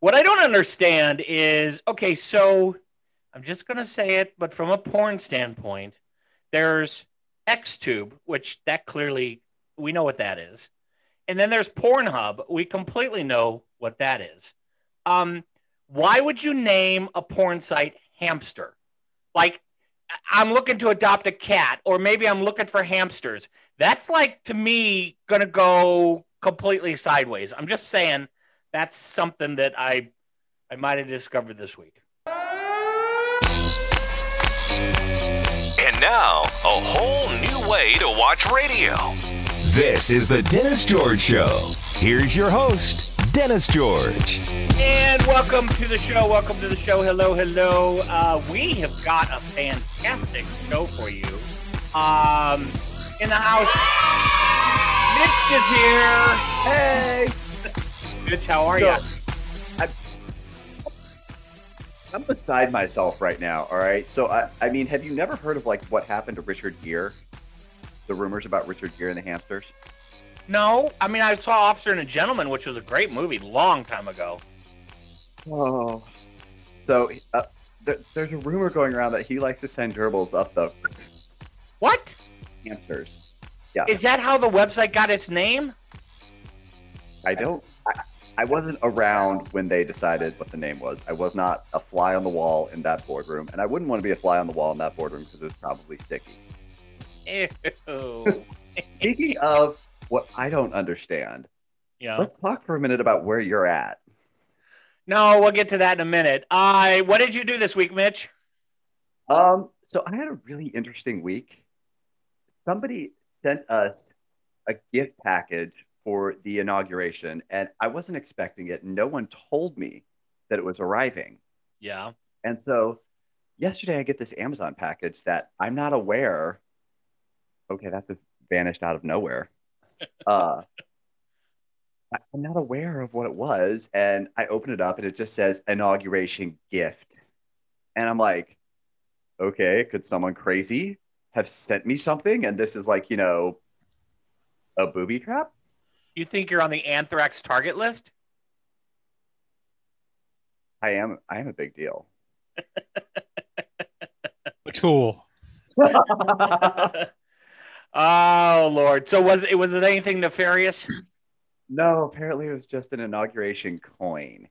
What I don't understand is okay, so I'm just going to say it, but from a porn standpoint, there's XTube, which that clearly we know what that is. And then there's Pornhub. We completely know what that is. Um, why would you name a porn site hamster? Like, I'm looking to adopt a cat, or maybe I'm looking for hamsters. That's like to me going to go completely sideways. I'm just saying that's something that I I might have discovered this week. And now, a whole new way to watch radio. This is the Dennis George Show. Here's your host, Dennis George. And welcome to the show. Welcome to the show. Hello, hello. Uh, we have got a fantastic show for you. Um, in the house, Mitch is here. Hey, Mitch, how are you? I'm beside myself right now. All right. So I, I mean, have you never heard of like what happened to Richard Gere? The rumors about Richard Gere and the hamsters. No, I mean I saw Officer and a Gentleman, which was a great movie, long time ago. Oh. So uh, there, there's a rumor going around that he likes to send gerbils up the What hamsters. Yeah. is that? How the website got its name? I don't. I, wasn't around when they decided what the name was. I was not a fly on the wall in that boardroom, and I wouldn't want to be a fly on the wall in that boardroom because it's probably sticky. Ew. Speaking of what I don't understand, yeah. let's talk for a minute about where you're at. No, we'll get to that in a minute. I. what did you do this week, Mitch? Um, so I had a really interesting week. Somebody sent us a gift package for the inauguration, and I wasn't expecting it. No one told me that it was arriving. Yeah. And so yesterday I get this Amazon package that I'm not aware. Okay, that just vanished out of nowhere. Uh, I'm not aware of what it was. And I open it up and it just says inauguration gift. And I'm like, okay, could someone crazy have sent me something? And this is like, you know, a booby trap? You think you're on the anthrax target list? I am I am a big deal. a tool. oh Lord! So was it was it anything nefarious? No, apparently it was just an inauguration coin.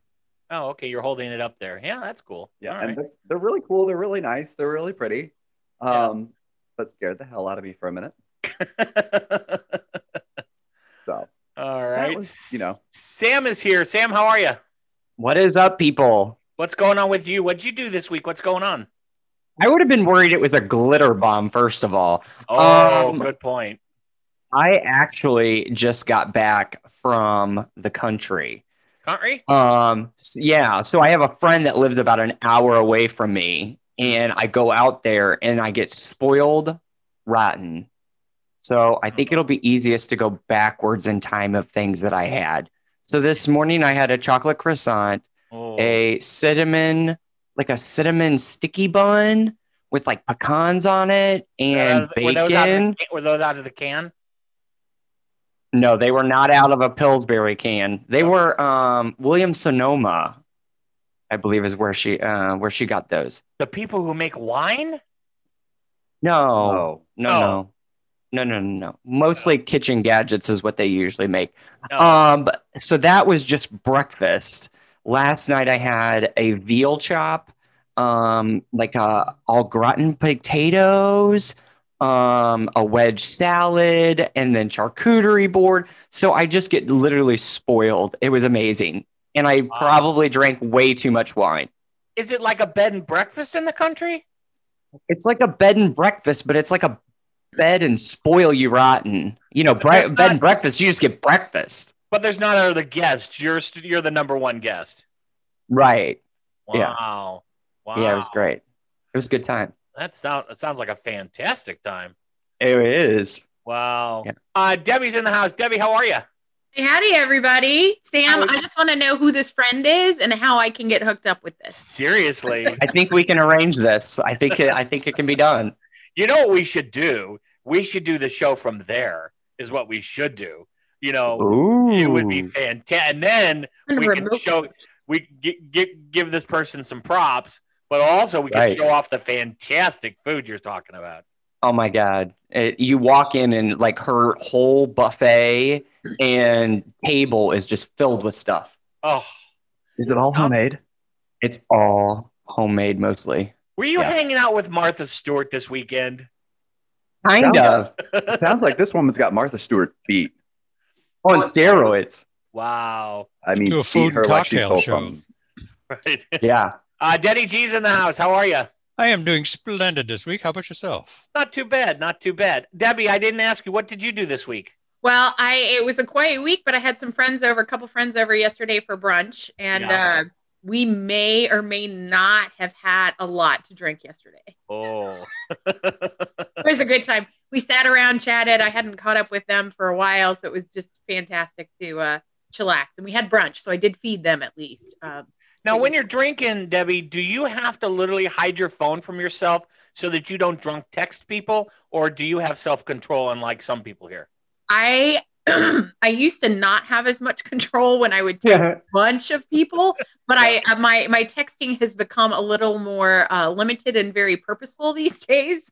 Oh, okay. You're holding it up there. Yeah, that's cool. Yeah, All and right. they're, they're really cool. They're really nice. They're really pretty. Yeah. Um, but scared the hell out of me for a minute. So All right. was, you know. Sam is here. Sam, how are you? What is up, people? What's going on with you? What'd you do this week? What's going on? I would have been worried it was a glitter bomb, first of all. Oh, Um, good point. I actually just got back from the country. Country? Um, s- yeah, so I have a friend that lives about an hour away from me, and I go out there and I get spoiled rotten. So I think it'll be easiest to go backwards in time of things that I had. So this morning I had a chocolate croissant, Oh, a cinnamon, like a cinnamon sticky bun with like pecans on it Were those and out were those out of bacon. the Were those out of the can? No, they were not out of a Pillsbury can. They were um William Sonoma, I believe is where she uh where she got those. The people who make wine? No, oh, no, Oh. no. No, no, no, no. Mostly kitchen gadgets is what they usually make. No. Um, so that was just breakfast. Last night I had a veal chop, um, like a au gratin potatoes, um, a wedge salad, and then charcuterie board. So I just get literally spoiled. It was amazing, and I Wow. probably drank way too much wine. Is it like a bed and breakfast in the country? It's like a bed and breakfast, but it's like a bed and spoil you rotten. You know, But bre- there's bed not- and breakfast. You just get breakfast, But there's not other guests. You're st- you're the number one guest. right? Yeah. Wow. Wow. Yeah, it was great. It was a good time. That sound that sounds like a fantastic time. It is. Wow. Yeah. Uh, Debbie's in the house. Debbie, how are you? Hey, howdy, everybody. Sam, Howdy. I just want to know who this friend is and how I can get hooked up with this. Seriously. I think we can arrange this. I think it, I think it can be done. You know what we should do? We should do the show from there. Is what we should do. You know, Ooh. it would be fantastic. And then we can show we could gi- gi- give this person some props, but also we can Right. show off the fantastic food you're talking about. Oh my god! It, you walk in and like her whole buffet and table is just filled with stuff. Oh, Is it all homemade? It's all homemade mostly. Were you Yeah. hanging out with Martha Stewart this weekend? Kind Sounds of It sounds like this woman's got Martha Stewart beat. on steroids. Wow. I mean, Do a beat food her and like she cocktail show. something. Right. Yeah. Uh, Denny G's in the house. How are you? I am doing splendid this week. How about yourself? Not too bad. Not too bad. Debbie, I didn't ask you. What did you do this week? Well, I it was a quiet week, but I had some friends over, a couple friends over yesterday for brunch, and Yeah. uh, we may or may not have had a lot to drink yesterday. Oh. It was a good time. We sat around, chatted. I hadn't caught up with them for a while, so it was just fantastic to uh, chillax. And we had brunch, so I did feed them at least. Um, now, when you're drinking, Debbie, do you have to literally hide your phone from yourself so that you don't drunk text people, or do you have self control unlike some people here? I I used to not have as much control when I would text a bunch of people, but I my my texting has become a little more uh, limited and very purposeful these days.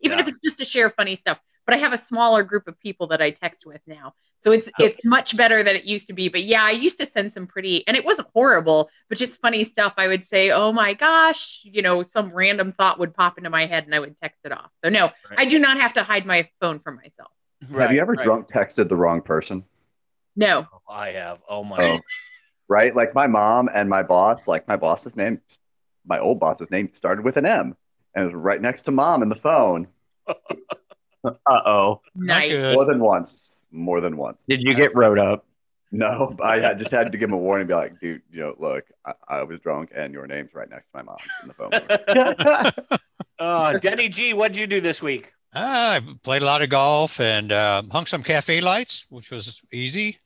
Even if it's just to share funny stuff, but I have a smaller group of people that I text with now, so it's Oh. it's much better than it used to be. But yeah, I used to send some pretty, and it wasn't horrible, but just funny stuff. I would say, "Oh my gosh," you know, some random thought would pop into my head, and I would text it off. So no, Right. I do not have to hide my phone from myself. Have you ever right. drunk texted the wrong person? No. Oh, I have. Oh my. Oh. Right? Like my mom and my boss, like my boss's name, my old boss's name started with an M and it was right next to mom in the phone Uh oh. Nice. more than once. More than once. Did you get rode up? No, I had- just had to give him a warning and be like, dude, you know, look, I, I was drunk and your name's right next to my mom in the phone. uh, Denny G, what'd you do this week? I played a lot of golf and uh, hung some cafe lights, which was easy.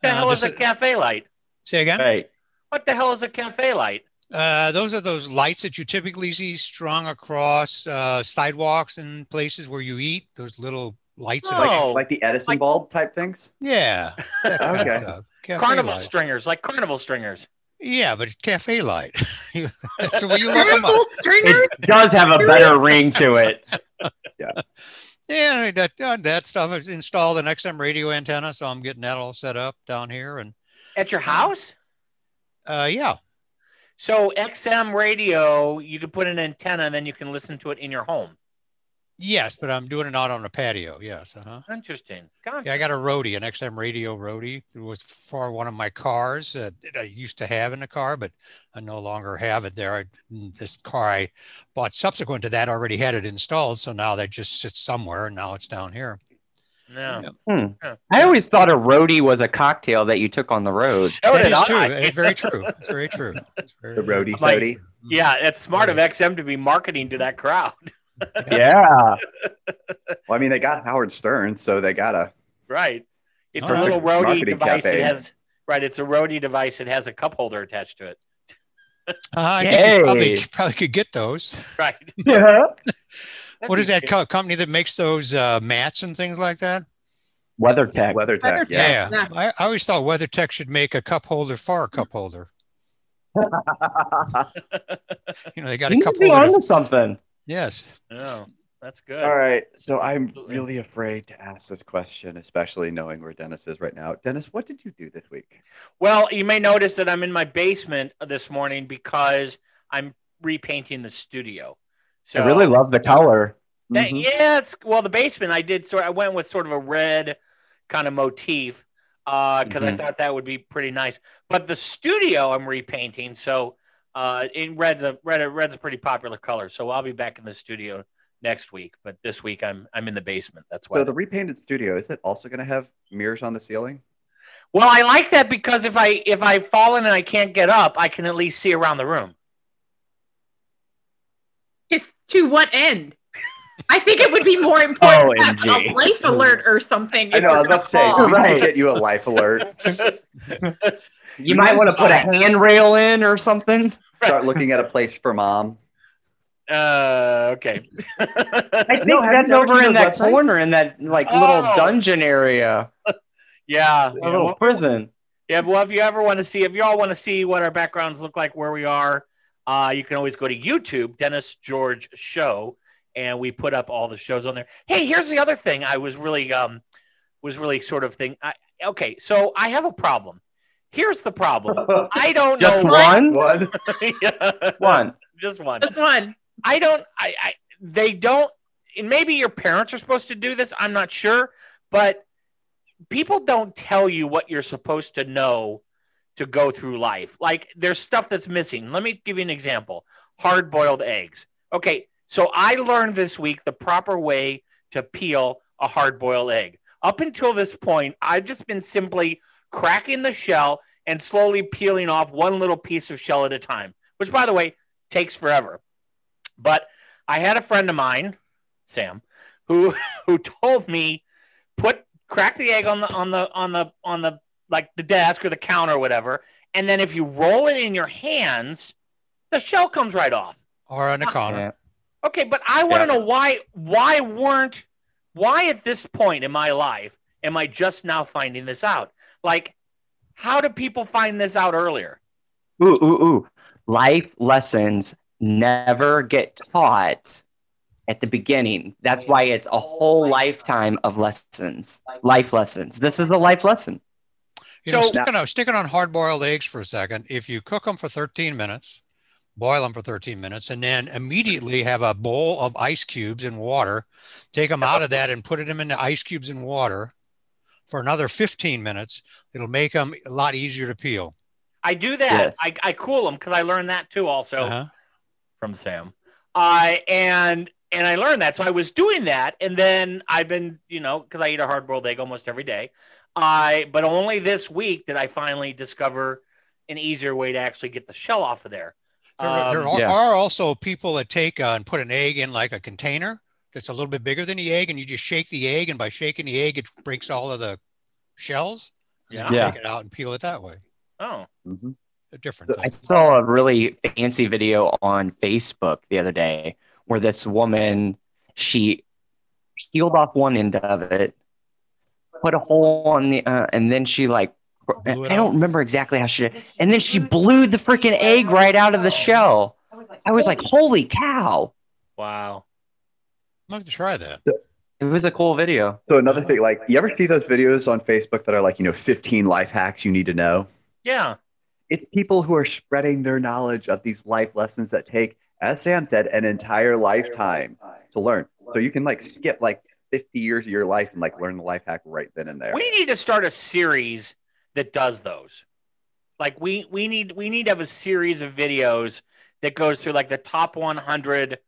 What the Uh, hell is a cafe light? Say again. right. What the hell is a cafe light? Uh, those are those lights that you typically see strung across uh, sidewalks and places where you eat. Those little lights. Oh. like the Edison Like- bulb type things? yeah. that kind of Okay. Carnival lights. stringers, like carnival stringers. Yeah, but it's cafe light. so when you look them up, Carnival stringers? It does have a better ring to it. yeah, that uh, that stuff is installed an XM radio antenna, so I'm getting that all set up down here, and At your house? uh, yeah, So XM radio, you can put an antenna and then you can listen to it in your home. Yes, but I'm doing it out on a patio. Yes, uh-huh. Interesting. Gotcha. Yeah, I got a roadie, an XM radio roadie. It was for one of my cars that I used to have in the car, but I no longer have it there. I, this car I bought subsequent to that already had it installed, so now that just sits somewhere, and now it's down here. No. I always thought a roadie was a cocktail that you took on the road. So that did true. It's very true. It's very true. It's very, The roadie Like- Yeah, it's smart of XM to be marketing to that crowd. Yeah. Well, I mean, they got Howard Stern, so they gotta. Right. It's All a little roadie Marketing device. It has right. It's a roadie device. It has a cup holder attached to it. Uh, I think you probably, Yay. probably could get those. Right. Yeah. What is that co- company that makes those uh, mats and things like that? WeatherTech. WeatherTech, yeah. Yeah, I, I always thought WeatherTech should make a cup holder for a cup holder. You know, they got a You cup could be holder. onto something. Yes. Oh, that's good. All right. So I'm Absolutely. really afraid to ask this question, especially knowing where Dennis is right now. Dennis, what did you do this week? Well, you may notice that I'm in my basement this morning because I'm repainting the studio. So I really love the color. That- Mhm. Yeah, it's well the basement. I did sort. I went with sort of a red kind of motif because I Mhm. thought that would be pretty nice. But the studio I'm repainting, so uh, in red's a red. Red's a pretty popular color. So I'll be back in the studio next week. But this week I'm I'm in the basement. That's why. So the repainted studio is it also going to have mirrors on the ceiling? well, I like that because if I if I've fallen and I can't get up, I can at least see around the room. Just to what end? I think it would be more important to have a life alert or something. I if know. I you're was about to say, gonna we fall. Right. get you a life alert. You might want to put a handrail in or something. Start looking at a place for mom. Uh, okay. I think No, that's over in that websites? corner in that like Oh. little dungeon area, yeah. a yeah. little prison. Yeah, well, if you ever want to see, if you all want to see what our backgrounds look like, where we are, uh, you can always go to YouTube, Dennis George Show, and we put up all the shows on there. Hey, here's the other thing. I was really, um, was really sort of thing. I, okay, so I have a problem. Here's the problem. I don't Just know. one? One. Yeah, One. just one. That's one. I don't. I, I. They don't. And maybe your parents are supposed to do this. I'm not sure, but people don't tell you what you're supposed to know to go through life. Like there's stuff that's missing. Let me give you an example. Hard boiled eggs. Okay, so I learned this week the proper way to peel a hard boiled egg. Up until this point, I've just been simply cracking the shell and slowly peeling off one little piece of shell at a time, which by the way takes forever. But I had a friend of mine, Sam, who who told me put crack the egg on the on the on the on the like the desk or the counter or whatever, and then if you roll it in your hands, the shell comes right off. Or on the ah. counter. Yeah. Okay, but I want to Yeah. know why why weren't why at this point in my life am I just now finding this out? Like, how do people find this out earlier? Ooh, ooh, ooh. Life lessons never get taught at the beginning. That's why it's a whole lifetime of lessons, life lessons. This is a life lesson. You know, So- sticking on, sticking on hard boiled eggs for a second, if you cook them for 13 minutes, boil them for 13 minutes, and then immediately have a bowl of ice cubes in water, take them out of that and put them into ice cubes in water for another 15 minutes, it'll make them a lot easier to peel. I do that. Yes. I, I cool them because I learned that too also Uh-huh. from Sam. Uh, and and I learned that. So I was doing that, and then I've been, you know, because I eat a hard boiled egg almost every day. I but only this week did I finally discover an easier way to actually get the shell off of there. There, Um, there are, yeah. are also people that take uh, and put an egg in like a container that's a little bit bigger than the egg, and you just shake the egg, and by shaking the egg, it breaks all of the shells. And then Yeah. take it out and peel it that way. oh, Mhm. A different So I saw a really fancy video on Facebook the other day where this woman she peeled off one end of it, put a hole on the, uh, and then she like I don't out. remember exactly how she, did. and then she blew the freaking egg right out of the shell. I was like, holy cow! wow. I'm going to try that. It was a cool video. So another thing, like you ever see those videos on Facebook that are like, you know, 15 life hacks you need to know? Yeah. It's people who are spreading their knowledge of these life lessons that take, as Sam said, an entire lifetime to learn. So you can like skip like 50 years of your life and like learn the life hack right then and there. We need to start a series that does those. Like we we need we need to have a series of videos that goes through like the top 100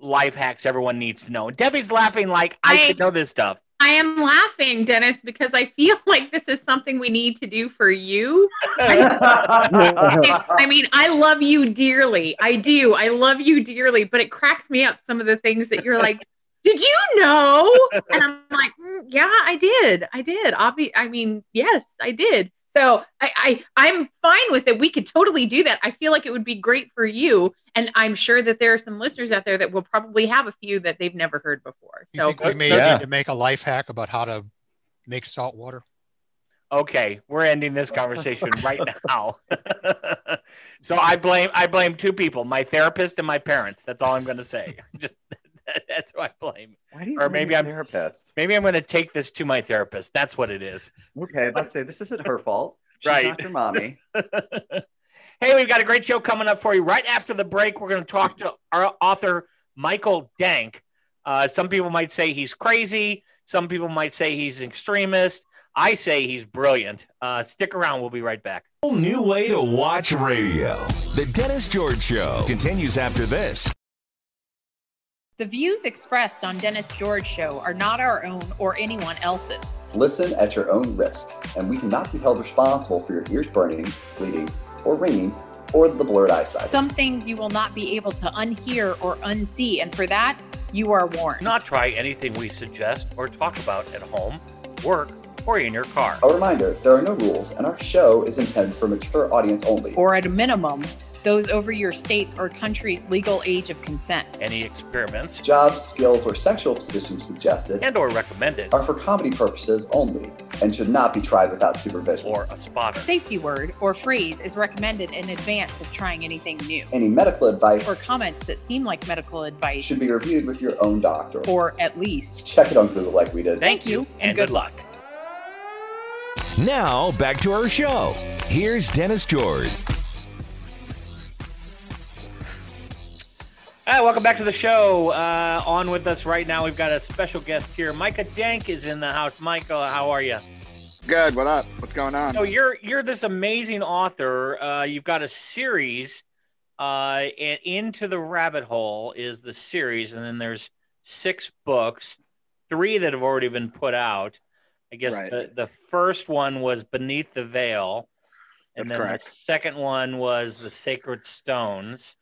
life hacks everyone needs to know. And Debbie's laughing like I, I- should know this stuff. I am laughing, Dennis, because I feel like this is something we need to do for you. I mean, I love you dearly. I do. I love you dearly, but it cracks me up some of the things that you're like, did you know? And I'm like, "Mm, yeah, I did. I did. Obvi- I mean, yes, I did. So I, I I'm fine with it. We could totally do that. I feel like it would be great for you. And I'm sure that there are some listeners out there that will probably have a few that they've never heard before. You So think we may Yeah. need to make a life hack about how to make salt water? Okay, we're ending this conversation right now. so I blame I blame two people, my therapist and my parents. That's all I'm going to say. Just that's who I blame. Why do you or blame maybe your I'm- therapist. Maybe I'm going to take this to my therapist. That's what it is. Okay, let's say this isn't her fault. She's Right. not your mommy. hey, we've got a great show coming up for you. Right after the break, we're going to talk to our author, Michael Dank. Uh, some people might say he's crazy. Some people might say he's an extremist. I say he's brilliant. Uh, stick around. We'll be right back. Whole new way to watch radio. The Dennis George Show continues after this. The views expressed on Dennis George Show are not our own or anyone else's. Listen at your own risk, and we cannot be held responsible for your ears burning, bleeding, or ringing, or the blurred eyesight. Some things you will not be able to unhear or unsee, and for that, you are warned. Not try anything we suggest or talk about at home, work, or in your car. A reminder there are no rules, and our show is intended for mature audience only. Or at a minimum, those over your state's or country's legal age of consent. Any experiments Jobs, skills, or sexual positions suggested and or recommended are for comedy purposes only and should not be tried without supervision. or a spotter. Safety word or phrase is recommended in advance of trying anything new. Any medical advice Or comments that seem like medical advice, should be reviewed with your own doctor. or at least. Check it on Google like we did. Thank you and good luck. Now, back to our show. Here's Dennis George. Right, welcome back to the show. Uh, on with us right now, we've got a special guest here. Micah Dank is in the house. Micah, how are you? Good. What up? What's going on? So you're you're this amazing author. Uh, you've got a series. Uh, and into the rabbit hole is the series, and then there's six books, three that have already been put out. I guess Right. the the first one was Beneath the Veil, and That's then correct. the second one was The Sacred Stones.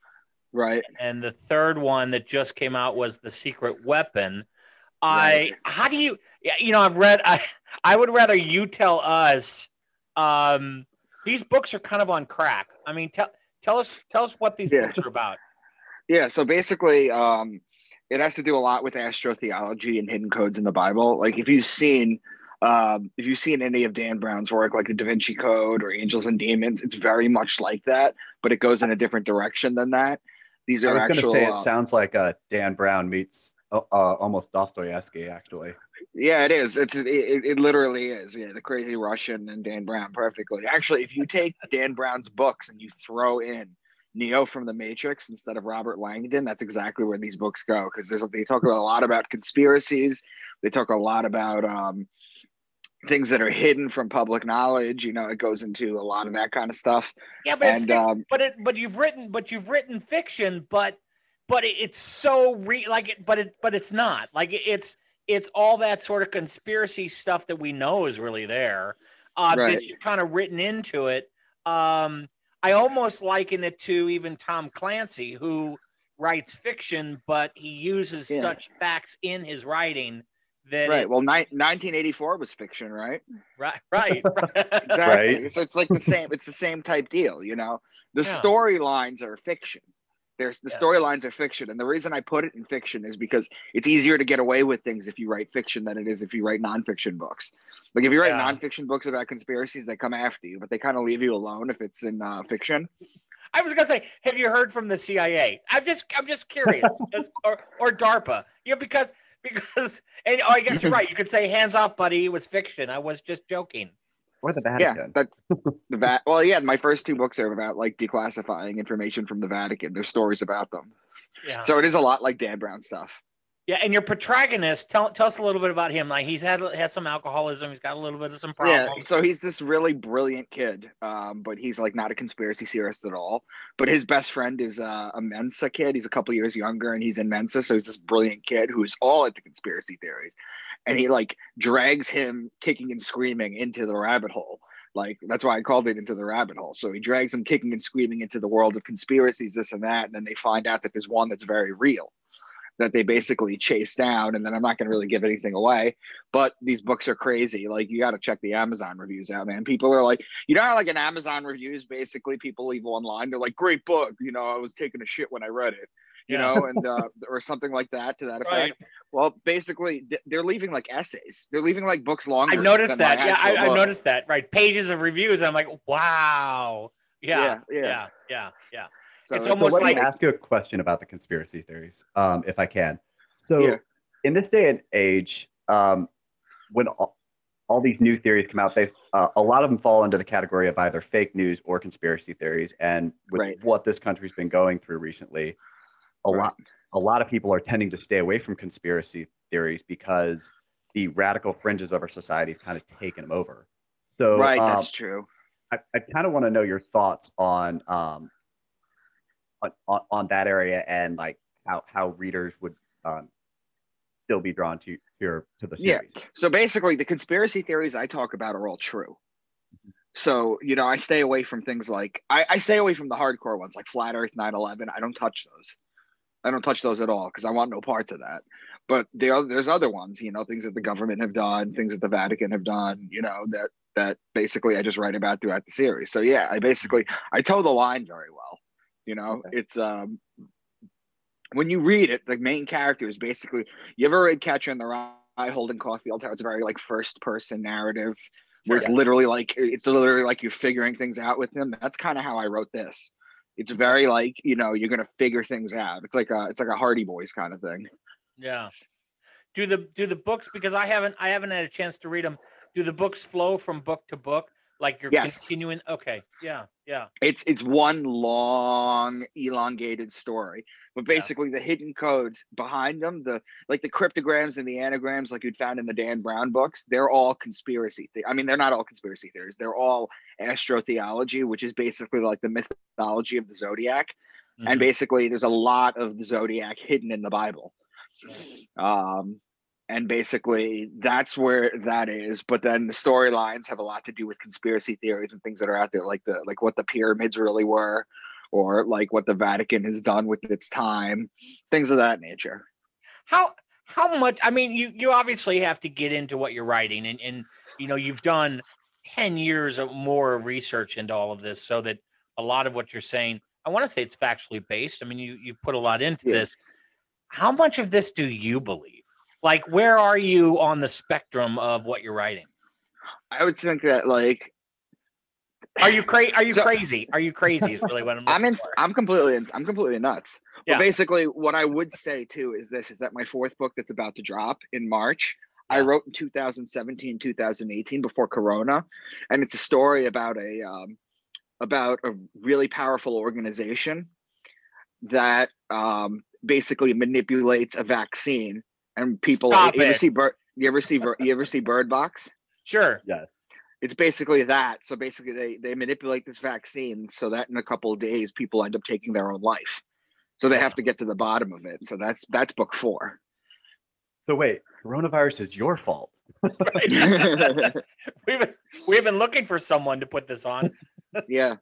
Right. and the third one that just came out was the secret weapon i how do you you know i've read i i would rather you tell us um these books are kind of on crack i mean tell tell us tell us what these Yeah. books are about Yeah. So basically, um, it has to do a lot with astrotheology and hidden codes in the Bible. Like if you've seen, um, if you've seen any of Dan Brown's work, like the Da Vinci Code or Angels and Demons, it's very much like that, but it goes in a different direction than that. These I was going to say uh, it sounds like uh, Dan Brown meets uh, uh, almost Dostoevsky, actually. Yeah, it is. It's it, it, it literally is. Yeah, the crazy Russian and Dan Brown perfectly. Actually, if you take Dan Brown's books and you throw in Neo from the Matrix instead of Robert Langdon, that's exactly where these books go because there's they talk about a lot about conspiracies. They talk a lot about um, things that are hidden from public knowledge. You know, it goes into a lot of that kind of stuff. yeah but it's And, fic- um, but it but you've written but you've written fiction but but it- it's so re like it but it but it's not like it- it's it's all that sort of conspiracy stuff that we know is really there uh Right. that you've kind of written into it um i almost liken it to even tom clancy who writes fiction but he uses Yeah. such facts in his writing that Right. it- Well, ni- 1984 was fiction, right? right right exactly. Right. So it's like the same. It's the same type deal. You know, the Yeah. storylines are fiction. There's the Yeah. storylines are fiction, and the reason I put it in fiction is because it's easier to get away with things if you write fiction than it is if you write nonfiction books. Like if you write Yeah. nonfiction books about conspiracies, they come after you, but they kind of leave you alone if it's in uh, fiction. I was gonna say, have you heard from the CIA? I'm just, I'm just curious, or or DARPA, yeah, because because, and oh, I guess you're right. You could say, "Hands off, buddy." It was fiction. I was just joking. Or the Vatican. Yeah, that's the Va- Well, yeah, my first two books are about like declassifying information from the Vatican. There's stories about them, Yeah, so it is a lot like Dan Brown stuff. Yeah. And your protagonist, tell tell us a little bit about him. Like he's had has some alcoholism. He's got a little bit of some problems. Yeah, so he's this really brilliant kid, um, but he's like not a conspiracy theorist at all. But his best friend is uh, a Mensa kid. He's a couple years younger, and he's in Mensa, so he's this brilliant kid who's all into conspiracy theories, and he like drags him kicking and screaming into the rabbit hole. Like that's why I called it into the rabbit hole. So he drags him kicking and screaming into the world of conspiracies, this and that, and then they find out that there's one that's very real that they basically chase down and then i'm not going to really give anything away but these books are crazy like you got to check the amazon reviews out man people are like you know how like an amazon reviews basically people leave online they're like great book you know i was taking a shit when i read it you Yeah. know and uh, or something like that to that effect Right. well basically they're leaving like essays they're leaving like books longer I noticed that. Yeah, I, I noticed that. Right, pages of reviews. I'm like, wow. Yeah, yeah, yeah. yeah, yeah. So it's So almost let like- me ask you a question about the conspiracy theories, um, if I can. So, Yeah. in this day and age, um, when all, all these new theories come out, they uh, a lot of them fall into the category of either fake news or conspiracy theories. And with Right. what this country's been going through recently, a Right. lot a lot of people are tending to stay away from conspiracy theories because the radical fringes of our society have kind of taken them over. So, right um, that's true I, I kind of want to know your thoughts on um on, on, that area and like how how readers would um still be drawn to your to the series. Yeah. So basically, the conspiracy theories I talk about are all true. So, you know, I stay away from things like, I, I stay away from the hardcore ones like Flat Earth 9 11. I don't touch those. I don't touch those at all because I want no parts of that. but there are, there's other ones, you know, things that the government have done, things that the Vatican have done, you know, that that basically I just write about throughout the series. So yeah, I basically I toe the line very well. You know, okay. it's um when you read it, the main character is basically you ever read Catcher in the Rye, Holden Caulfield, how it's a very like first person narrative where it's literally like it's literally like you're figuring things out with him. That's kind of how I wrote this. It's very like, you know, you're gonna figure things out. It's like a it's like a Hardy Boys kind of thing. Yeah. Do the do the books because I haven't I haven't had a chance to read them. Do the books flow from book to book? Like you're yes. continuing. Okay. Yeah. Yeah. It's it's one long elongated story. But basically yeah. the hidden codes behind them, the like the cryptograms and the anagrams like you'd found in the Dan Brown books, they're all conspiracy. The- I mean, they're not all conspiracy theories. They're all astrotheology, which is basically like the mythology of the zodiac. Mm-hmm. And basically there's a lot of the zodiac hidden in the Bible. Um, and basically that's where that is but then the storylines have a lot to do with conspiracy theories and things that are out there like the like what the pyramids really were or like what the vatican has done with its time things of that nature how how much i mean you you obviously have to get into what you're writing and and you know you've done 10 years of more research into all of this so that a lot of what you're saying i want to say it's factually based i mean you you've put a lot into yeah. this how much of this do you believe? Like, where are you on the spectrum of what you're writing? I would think that like are you crazy? Are you so, crazy? Are you crazy? Is really what I'm. I'm in. For. I'm completely. In, I'm completely nuts. Yeah. But basically, what I would say too is this: is that my fourth book that's about to drop in March. Yeah. I wrote in 2017, 2018 before Corona, and it's a story about a um, about a really powerful organization that um, basically manipulates a vaccine and people Stop you, ever see bird you ever see you ever see bird box? Sure. Yes. It's basically that. So basically they they manipulate this vaccine so that in a couple of days people end up taking their own life. So they have to get to the bottom of it. So that's that's book four. So wait coronavirus is your fault. We've, we've been looking for someone to put this on. Yeah.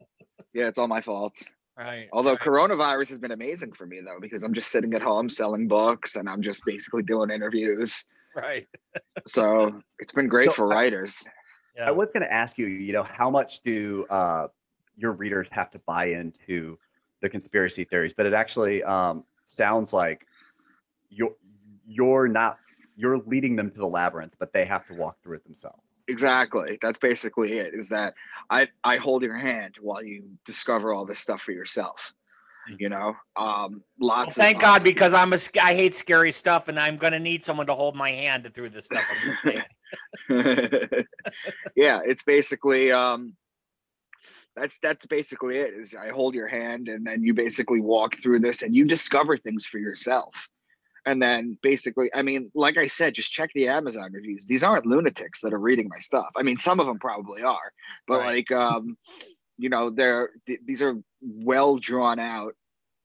Yeah it's all my fault Right. Although right. coronavirus has been amazing for me though, because I'm just sitting at home selling books and I'm just basically doing interviews. Right. so it's been great so for writers. Yeah. I was going to ask you, you know, how much do uh, your readers have to buy into the conspiracy theories? But it actually um, sounds like you're you're not you're leading them to the labyrinth, but they have to walk through it themselves exactly that's basically it is that i i hold your hand while you discover all this stuff for yourself mm. you know? Um lots well, thank god because i'm a i hate scary stuff and i'm gonna need someone to hold my hand through this stuff yeah it's basically um that's that's basically it is i hold your hand and then you basically walk through this and you discover things for yourself and then basically i mean like i said just check the amazon reviews. These aren't lunatics that are reading my stuff. I mean some of them probably are but right. like um you know they're th- these are well drawn out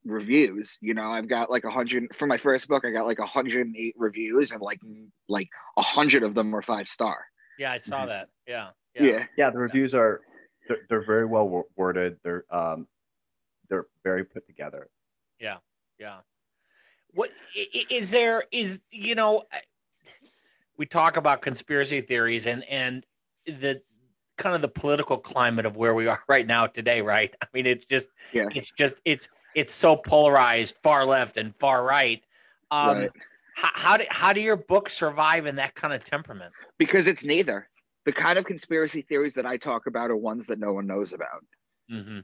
reviews you know? I've got like a hundred for my first book i got like 108 reviews and like like a hundred of them were five star. Yeah i saw mm-hmm. that. Yeah yeah. Yeah, yeah the reviews yeah. are they're, they're very well worded. They're um they're very put together. Yeah yeah what is there is you know we talk about conspiracy theories and and the kind of the political climate of where we are right now today right? I mean it's just yeah. it's just it's it's so polarized far left and far right. Um right. How, how do how do your books survive in that kind of temperament? Because it's neither. The kind of conspiracy theories that i talk about are ones that no one knows about. Mm-hmm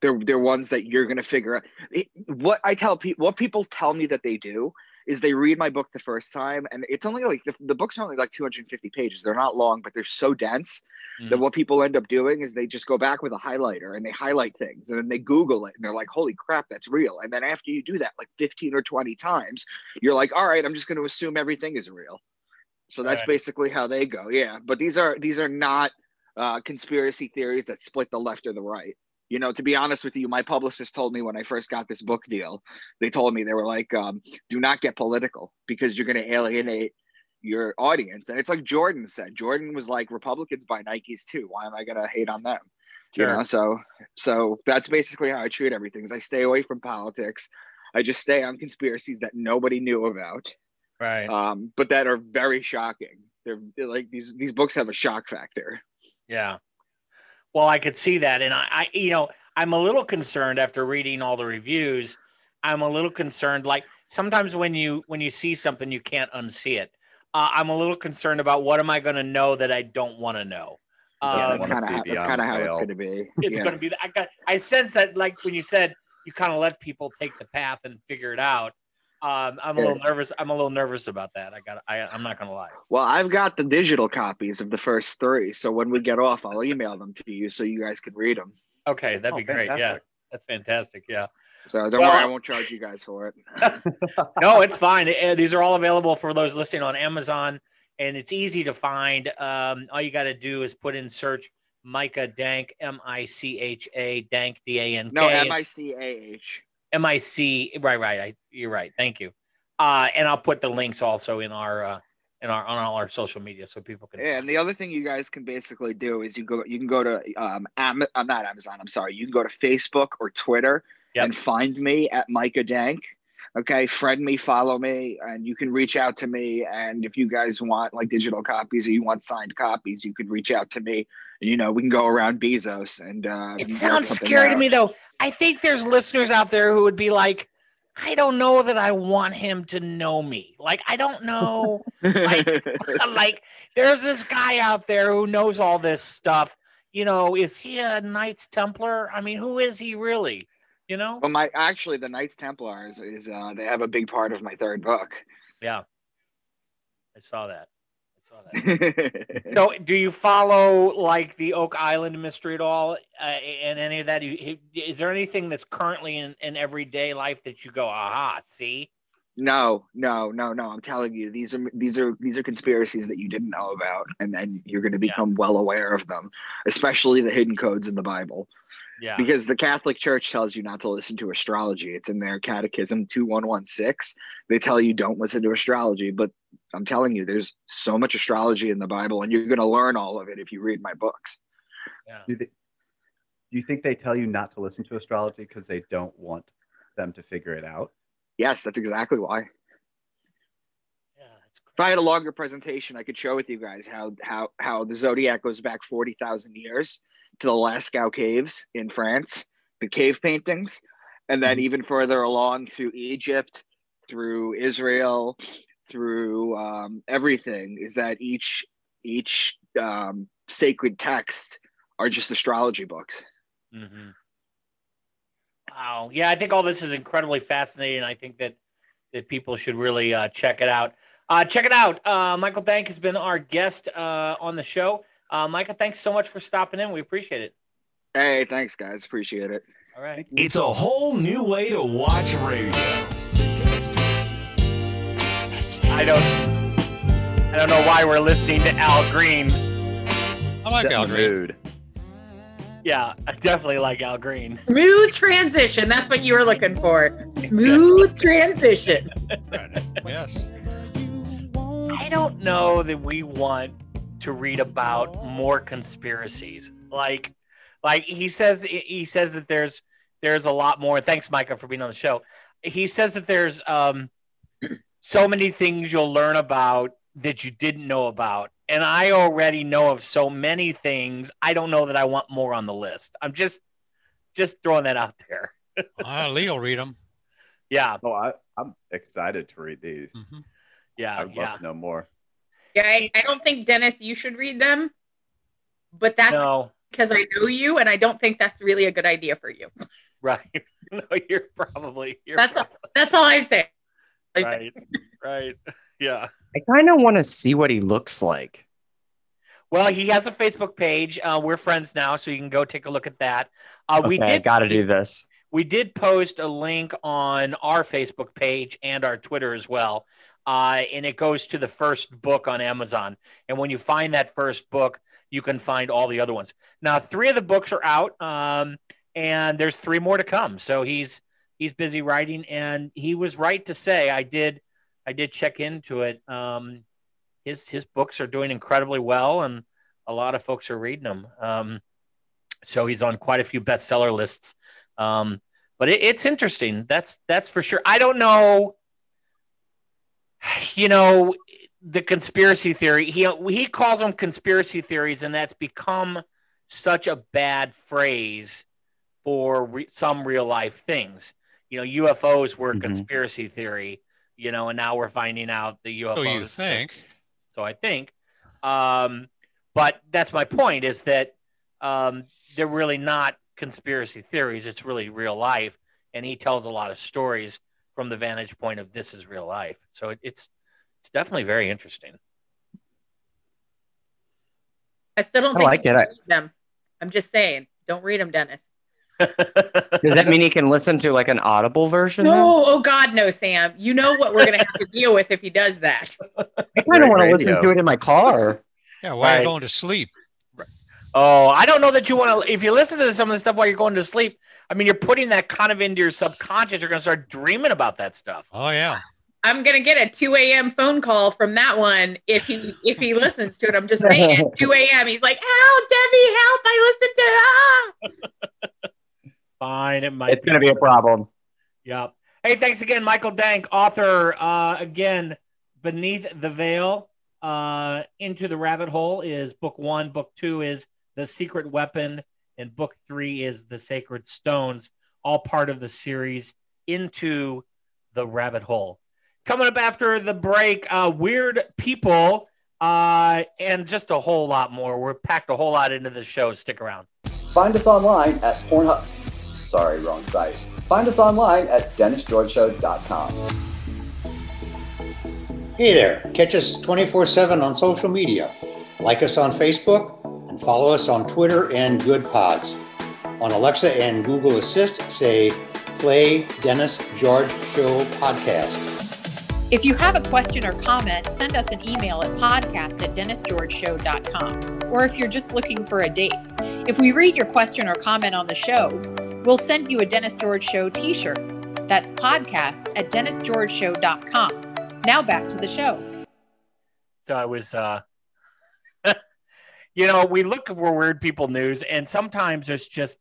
they're they're ones that you're going to figure out. What i tell people what people tell me that they do is they read my book the first time and it's only like the, the books are only like 250 pages. They're not long but they're so dense mm-hmm. that what people end up doing is they just go back with a highlighter and they highlight things and then they google it and they're like holy crap that's real. And then after you do that like 15 or 20 times you're like all right i'm just going to assume everything is real. So that's right. basically how they go yeah. But these are these are not uh, conspiracy theories that split the left or the right you know to be honest with you my publicist told me when i first got this book deal they told me they were like um, do not get political because you're going to alienate your audience and it's like jordan said jordan was like republicans buy nikes too why am i going to hate on them sure. you know so so that's basically how i treat everything is i stay away from politics I just stay on conspiracies that nobody knew about, Right. um, but that are very shocking. They're, they're like these these books have a shock factor. Yeah. Well, I could see that. And I, I, you know, I'm a little concerned after reading all the reviews. I'm a little concerned. Like sometimes when you when you see something, you can't unsee it. Uh, I'm a little concerned about what am I going to know that I don't want to know. Yeah, Yeah, Um, that's kind of how, that's kind of how it's going to be. it's yeah. going to be. I got. I sense that, like when you said, you kind of let people take the path and figure it out. Um, I'm a little nervous. I'm a little nervous about that. I got. I, I'm not going to lie. Well, I've got the digital copies of the first three, so when we get off, I'll email them to you so you guys can read them. Okay, that'd Oh, be great. Yeah, that's fantastic. Yeah. So don't Well- worry, I won't charge you guys for it. no, it's fine. Uh, These are all available for those listening on Amazon, and it's easy to find. Um, all you got to do is put in search Micah Dank, M I C H A Dank, D A N K. No, M I C A H. M I C. Right, right. I, you're right. Thank you. Uh, and I'll put the links also in our uh, in our on all our social media so people can. Yeah, And the other thing you guys can basically do is you go you can go to um Am- I'm not Amazon, I'm sorry. You can go to Facebook or Twitter Yep. and find me at Micah Dank. Okay, friend me, follow me, and you can reach out to me. And if you guys want like digital copies or you want signed copies, you can reach out to me. You know, we can go around Bezos and uh It sounds scary to me though. I think there's listeners out there who would be like, I don't know that I want him to know me. Like I don't know. like there's this guy out there who knows all this stuff. You know, is he a Knights Templar? I mean, who is he really? You know? Well, my actually the Knights Templars is uh they have a big part of my third book. Yeah. I saw that. Saw that. So, do you follow like the Oak Island mystery at all, uh, and any of that? Is there anything that's currently in, in everyday life that you go, aha, see? No, no, no, no. I'm telling you, these are these are these are conspiracies that you didn't know about, and then you're going to become well aware of them, especially the hidden codes in the Bible. Yeah. Because the Catholic Church tells you not to listen to astrology. It's in their Catechism 2116. They tell you don't listen to astrology, but I'm telling you, there's so much astrology in the Bible, and you're going to learn all of it if you read my books. Yeah. Do, they, do you think they tell you not to listen to astrology because they don't want them to figure it out? Yes, that's exactly why. Yeah. It's If I had a longer presentation, I could show with you guys how how how the zodiac goes back forty thousand years to the Lascaux caves in France, the cave paintings, and then mm-hmm. even further along through Egypt, through Israel, through um, everything. Is that each each um, sacred text are just astrology books. hmm Wow. Yeah, I think all this is incredibly fascinating. I think that that people should really uh, check it out. Uh, check it out. Uh, Michael Dank has been our guest uh, on the show. Uh, Michael, thanks so much for stopping in. We appreciate it. Hey, thanks guys, appreciate it. All right. It's a whole new way to watch radio. I don't. I don't know why we're listening to Al Green. I like Set in Al Green. mood. Yeah, I definitely like Al Green. Smooth transition. That's what you were looking for. Smooth transition. Yes. I don't know that we want to read about more conspiracies. Like, like he says, he says that there's there's a lot more. Thanks, Micah, for being on the show. He says that there's um so many things you'll learn about that you didn't know about, and I already know of so many things. I don't know that I want more on the list. I'm just just throwing that out there. Uh, Lee will read them. Yeah, Oh, I, I'm excited to read these. Mhm. yeah, I'd love yeah. to know more. Yeah, I, I don't think Dennis, you should read them, but that's No, because I know you, and I don't think that's really a good idea for you. right. no, you're probably you're That's all, that's all I'm saying. Right right. Yeah. I kind of want to see what he looks like. well he has a facebook page uh, we're friends now so you can go take a look at that. Uh, we did got to do this. we did post a link on our facebook page and our twitter as well uh, and it goes to the first book on amazon. And when you find that first book you can find all the other ones. Now three of the books are out um, and there's three more to come. So he's he's busy writing and he was right to say i did i did check into it um, his his books are doing incredibly well and a lot of folks are reading them um, so he's on quite a few bestseller lists um, but it, it's interesting. That's that's for sure. I don't know. You know, the conspiracy theory. He he calls them conspiracy theories, and that's become such a bad phrase for re- some real life things. You know, UFOs were Mhm. conspiracy theory. You know, and now we're finding out the UFOs. So you think? So I think. Um, but that's my point is that um, they're really not conspiracy theories. It's really real life. And he tells a lot of stories from the vantage point of this is real life. So it, it's it's definitely very interesting. I still don't I think like it. I- them. I'm just saying, don't read them, Dennis. Does that mean he can listen to like an audible version? then? Oh God, no, Sam. You know what we're gonna have to deal with if he does that. I kind of want to listen to it in my car. Yeah, why are Right. you going to sleep? Oh, I don't know that you want to. If you listen to some of the stuff while you're going to sleep, I mean, you're putting that kind of into your subconscious. You're going to start dreaming about that stuff. Oh yeah. I'm gonna get a 2 a.m. phone call from that one if he if he listens to it. I'm just saying, 2 a.m. He's like, "Help, Debbie, help! I listened to ah!" Fine, it might. It's going to be a problem. Yeah. Hey, thanks again, Michael Dank, author. Uh, again, Beneath the Veil, uh, Into the Rabbit Hole is book one. Book two is The Secret Weapon, and book three is The Sacred Stones, all part of the series Into the Rabbit Hole. Coming up after the break, uh, Weird People, uh, and just a whole lot more. We're packed a whole lot into the show. Stick around. Find us online at Pornhub. Sorry, wrong site. Find us online at DennisGeorgeShow.com. Hey there, catch us 24 7 on social media. Like us on Facebook and follow us on Twitter and Good Pods. On Alexa and Google Assist, say Play Dennis George Show Podcast. If you have a question or comment, send us an email at podcast at dennisgeorgeshow.com. Or if you're just looking for a date. If we read your question or comment on the show, we'll send you a Dennis George Show t shirt. That's podcast at dennisgeorgeshow.com. Now back to the show. So I was, uh, you know, we look for weird people news, and sometimes there's just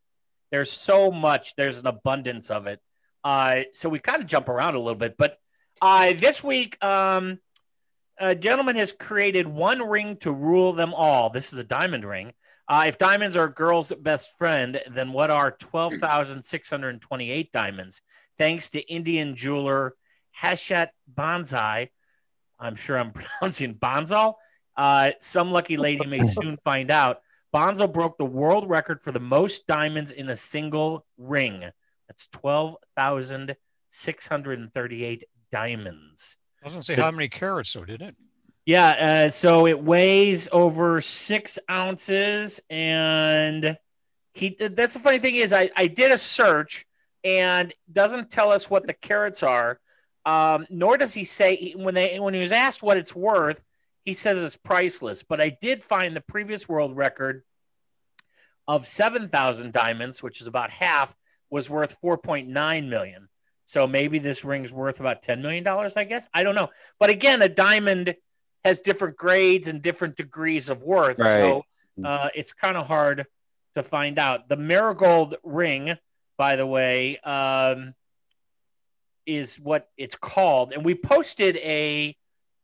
there's so much, there's an abundance of it. Uh, so we kind of jump around a little bit. But uh, this week, um, a gentleman has created one ring to rule them all. This is a diamond ring. Uh, if diamonds are a girl's best friend, then what are 12,628 diamonds? Thanks to Indian jeweler Heshet Banzai. I'm sure I'm pronouncing Bonzo. Uh, some lucky lady may soon find out. Bonzo broke the world record for the most diamonds in a single ring. That's 12,638 diamonds. Doesn't say how many carats though, did it? Yeah, uh, so it weighs over six ounces, and he. That's the funny thing is, I I did a search and doesn't tell us what the carats are, um, nor does he say when they when he was asked what it's worth, he says it's priceless. But I did find the previous world record of seven thousand diamonds, which is about half, was worth four point nine million. So maybe this ring's worth about ten million dollars. I guess I don't know. But again, a diamond has different grades and different degrees of worth. So uh, it's kind of hard to find out. The marigold ring, by the way, um, is what it's called. And we posted a,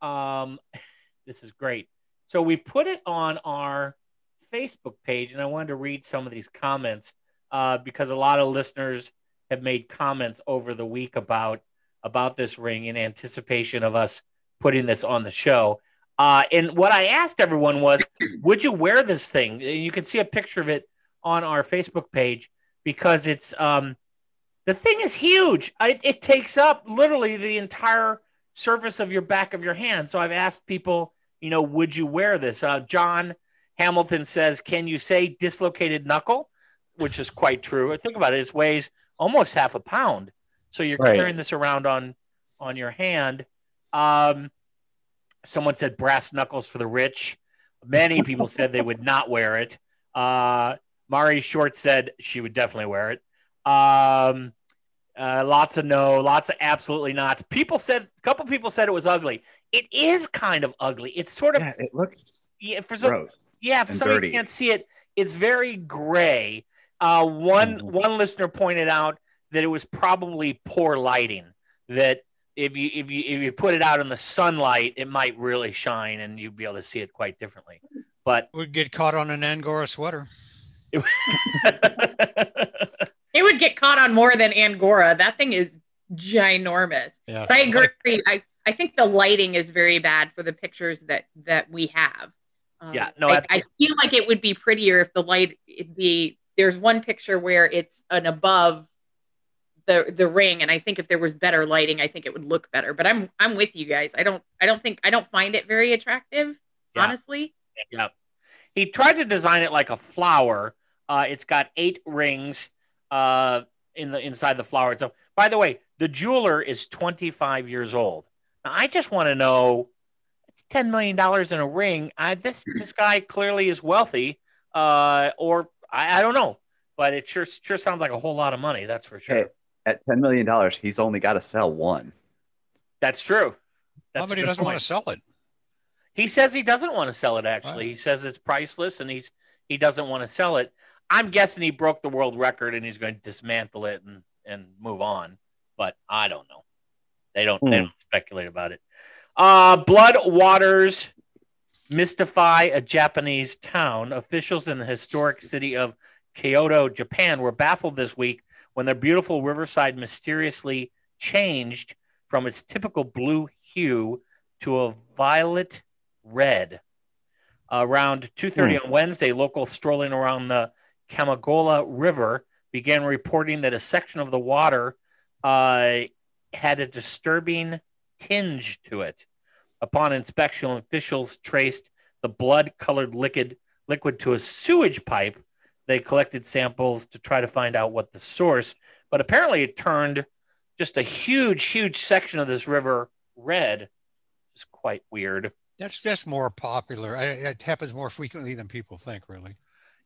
um, this is great. So we put it on our Facebook page, and I wanted to read some of these comments uh, because a lot of listeners have made comments over the week about about this ring in anticipation of us putting this on the show. Uh, and what I asked everyone was, would you wear this thing? You can see a picture of it on our Facebook page because it's um, the thing is huge. I, it takes up literally the entire surface of your back of your hand. So I've asked people, you know, would you wear this? Uh, John Hamilton says, can you say dislocated knuckle? Which is quite true. Think about it. It weighs almost half a pound. So you're Right. carrying this around on on your hand. Um, someone said brass knuckles for the rich. Many people said they would not wear it. Uh, Mari Short said she would definitely wear it. Um, uh, lots of no, lots of absolutely not. People said a couple people said it was ugly. It is kind of ugly. It's sort of Yeah, it looks yeah, for some, gross. yeah, for some you can't see it, it's very gray. Uh, one Mhm. one listener pointed out that it was probably poor lighting. That if you if you if you put it out in the sunlight, it might really shine and you'd be able to see it quite differently. But Would get caught on an Angora sweater. It would get caught on more than Angora. That thing is ginormous. Yeah. I agree. I, I think the lighting is very bad for the pictures that that we have. Um, Yeah, no, I, I feel like it would be prettier if the light it'd be. There's one picture where it's an above the the ring, and I think if there was better lighting, I think it would look better. But I'm I'm with you guys. I don't I don't think I don't find it very attractive, Yeah. honestly. Yeah. He tried to design it like a flower. Uh, it's got eight rings uh, in the inside the flower itself. By the way, the jeweler is 25 years old. Now, I just want to know it's 10 million dollars in a ring. I, this this guy clearly is wealthy, uh, or I, I don't know, but it sure sure sounds like a whole lot of money. That's for sure. Hey, at ten million dollars, he's only got to sell one. That's true. That's a Somebody doesn't want to sell it. He says he doesn't want to sell it. Actually, he says it's priceless, and he's he doesn't want to sell it. I'm guessing he broke the world record, and he's going to dismantle it and and move on. But I don't know. They don't they Hmm. don't speculate about it. Uh, blood waters mystify a Japanese town. Officials in the historic city of Kyoto, Japan, were baffled this week when their beautiful riverside mysteriously changed from its typical blue hue to a violet red. Around 2:30 on Wednesday, locals strolling around the Kamogawa River began reporting that a section of the water uh, had a disturbing tinge to it. Upon inspection, officials traced the blood-colored liquid liquid to a sewage pipe. They collected samples to try to find out what the source, but apparently it turned just a huge, huge section of this river red. It's quite weird. That's that's more popular. I, it happens more frequently than people think. Really.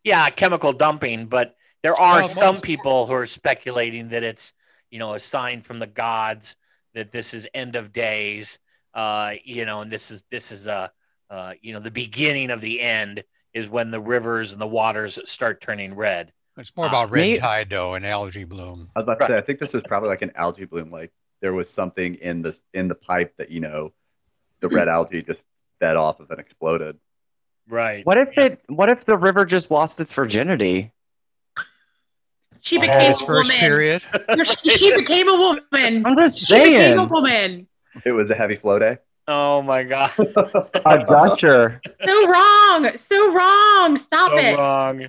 yeah, chemical dumping, but there are Well, some people who are speculating that it's, you know, a sign from the gods that this is end of days, uh, you know, and this is this is a, uh, you know, the beginning of the end is when the rivers and the waters start turning red. It's more Uh, about red me- tide though and algae bloom. I was about to say, I think this is probably like an algae bloom. Like there was something in the in the pipe that you know, the red algae just fed off of and exploded. Right. What if it? What if the river just lost its virginity? She became its a first woman. period. She, she became a woman. I'm just She became a saying. woman. It was a heavy flow day. Oh my god. A gusher. So wrong. So wrong. Stop so it. wrong.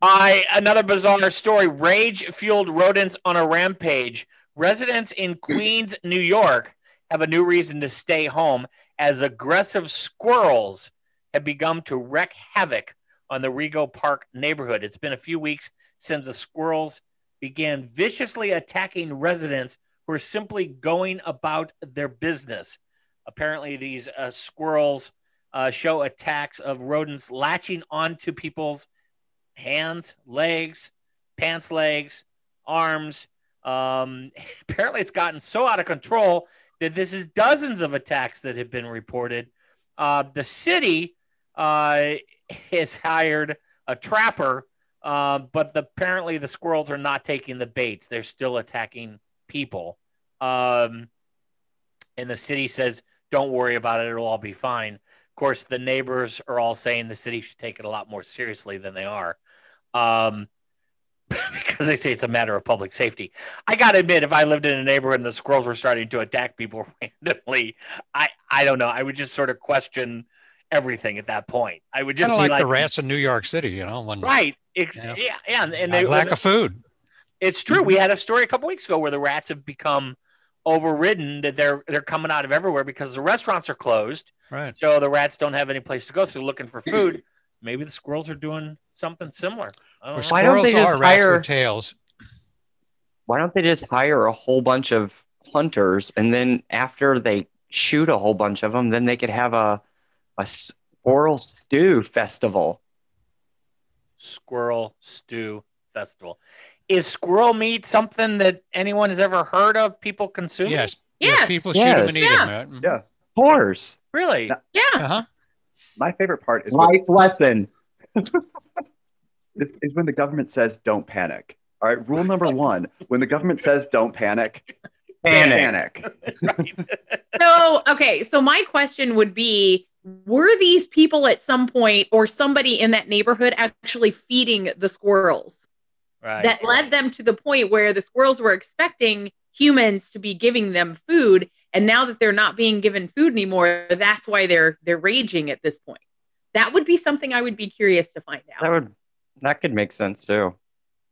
I another bizarre story. Rage fueled rodents on a rampage. Residents in Queens, New York, have a new reason to stay home as aggressive squirrels have begun to wreak havoc on the Rego Park neighborhood. It's been a few weeks since the squirrels began viciously attacking residents who are simply going about their business. Apparently, these uh, squirrels uh, show attacks of rodents latching onto people's hands, legs, pants legs, arms. Um, apparently, it's gotten so out of control that this is dozens of attacks that have been reported. Uh, the city uh, has hired a trapper, uh, but the, apparently the squirrels are not taking the baits. They're still attacking people. Um, and the city says, don't worry about it. It'll all be fine. Of course, the neighbors are all saying the city should take it a lot more seriously than they are. Um, because they say it's a matter of public safety. I got to admit, if I lived in a neighborhood and the squirrels were starting to attack people randomly, I, I don't know. I would just sort of question everything at that point. I would just Kind of be like, the rats in New York City, you know, when Right. Ex- Yeah. yeah. Yeah. And, and and they, lack of food. it's true. We had a story a couple weeks ago where the rats have become overridden that they're they're coming out of everywhere because the restaurants are closed. Right. So the rats don't have any place to go. So they're looking for food. Maybe the squirrels are doing something similar. I don't Well, know. Why don't they just hire- tails. Why don't they just hire a whole bunch of hunters and then after they shoot a whole bunch of them, then they could have a a squirrel stew festival. Squirrel Stew Festival. Is squirrel meat something that anyone has ever heard of people consuming? Yes. Yeah. Yes. People shoot them and Yes. eat Yeah. them. Yeah. Of course. Really? Yeah. Uh huh. My favorite part is when, Life lesson. is, is when the government says, "Don't panic." All right. Rule number one: when the government says don't panic, Panic. panic. So, okay. So, my question would be Were these people at some point or somebody in that neighborhood actually feeding the squirrels Right. that led them to the point where the squirrels were expecting humans to be giving them food? And now that they're not being given food anymore, that's why they're they're raging at this point. That would be something I would be curious to find out. That would that could make sense too.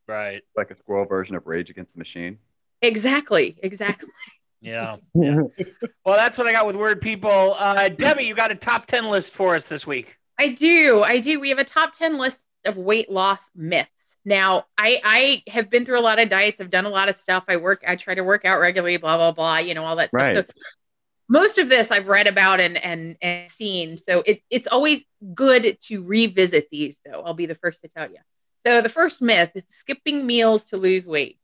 right. like a squirrel version of Rage Against the Machine. Exactly. Exactly. Yeah. yeah. well, that's what I got with word people. Uh, Debbie, you got a top 10 list for us this week. I do. I do. We have a top 10 list of weight loss myths. Now, I I have been through a lot of diets. I've done a lot of stuff. I work I try to work out regularly, blah blah blah, you know, all that Right. stuff. So most of this I've read about and and and seen. So it, it's always good to revisit these though. I'll be the first to tell you. So the first myth is skipping meals to lose weight.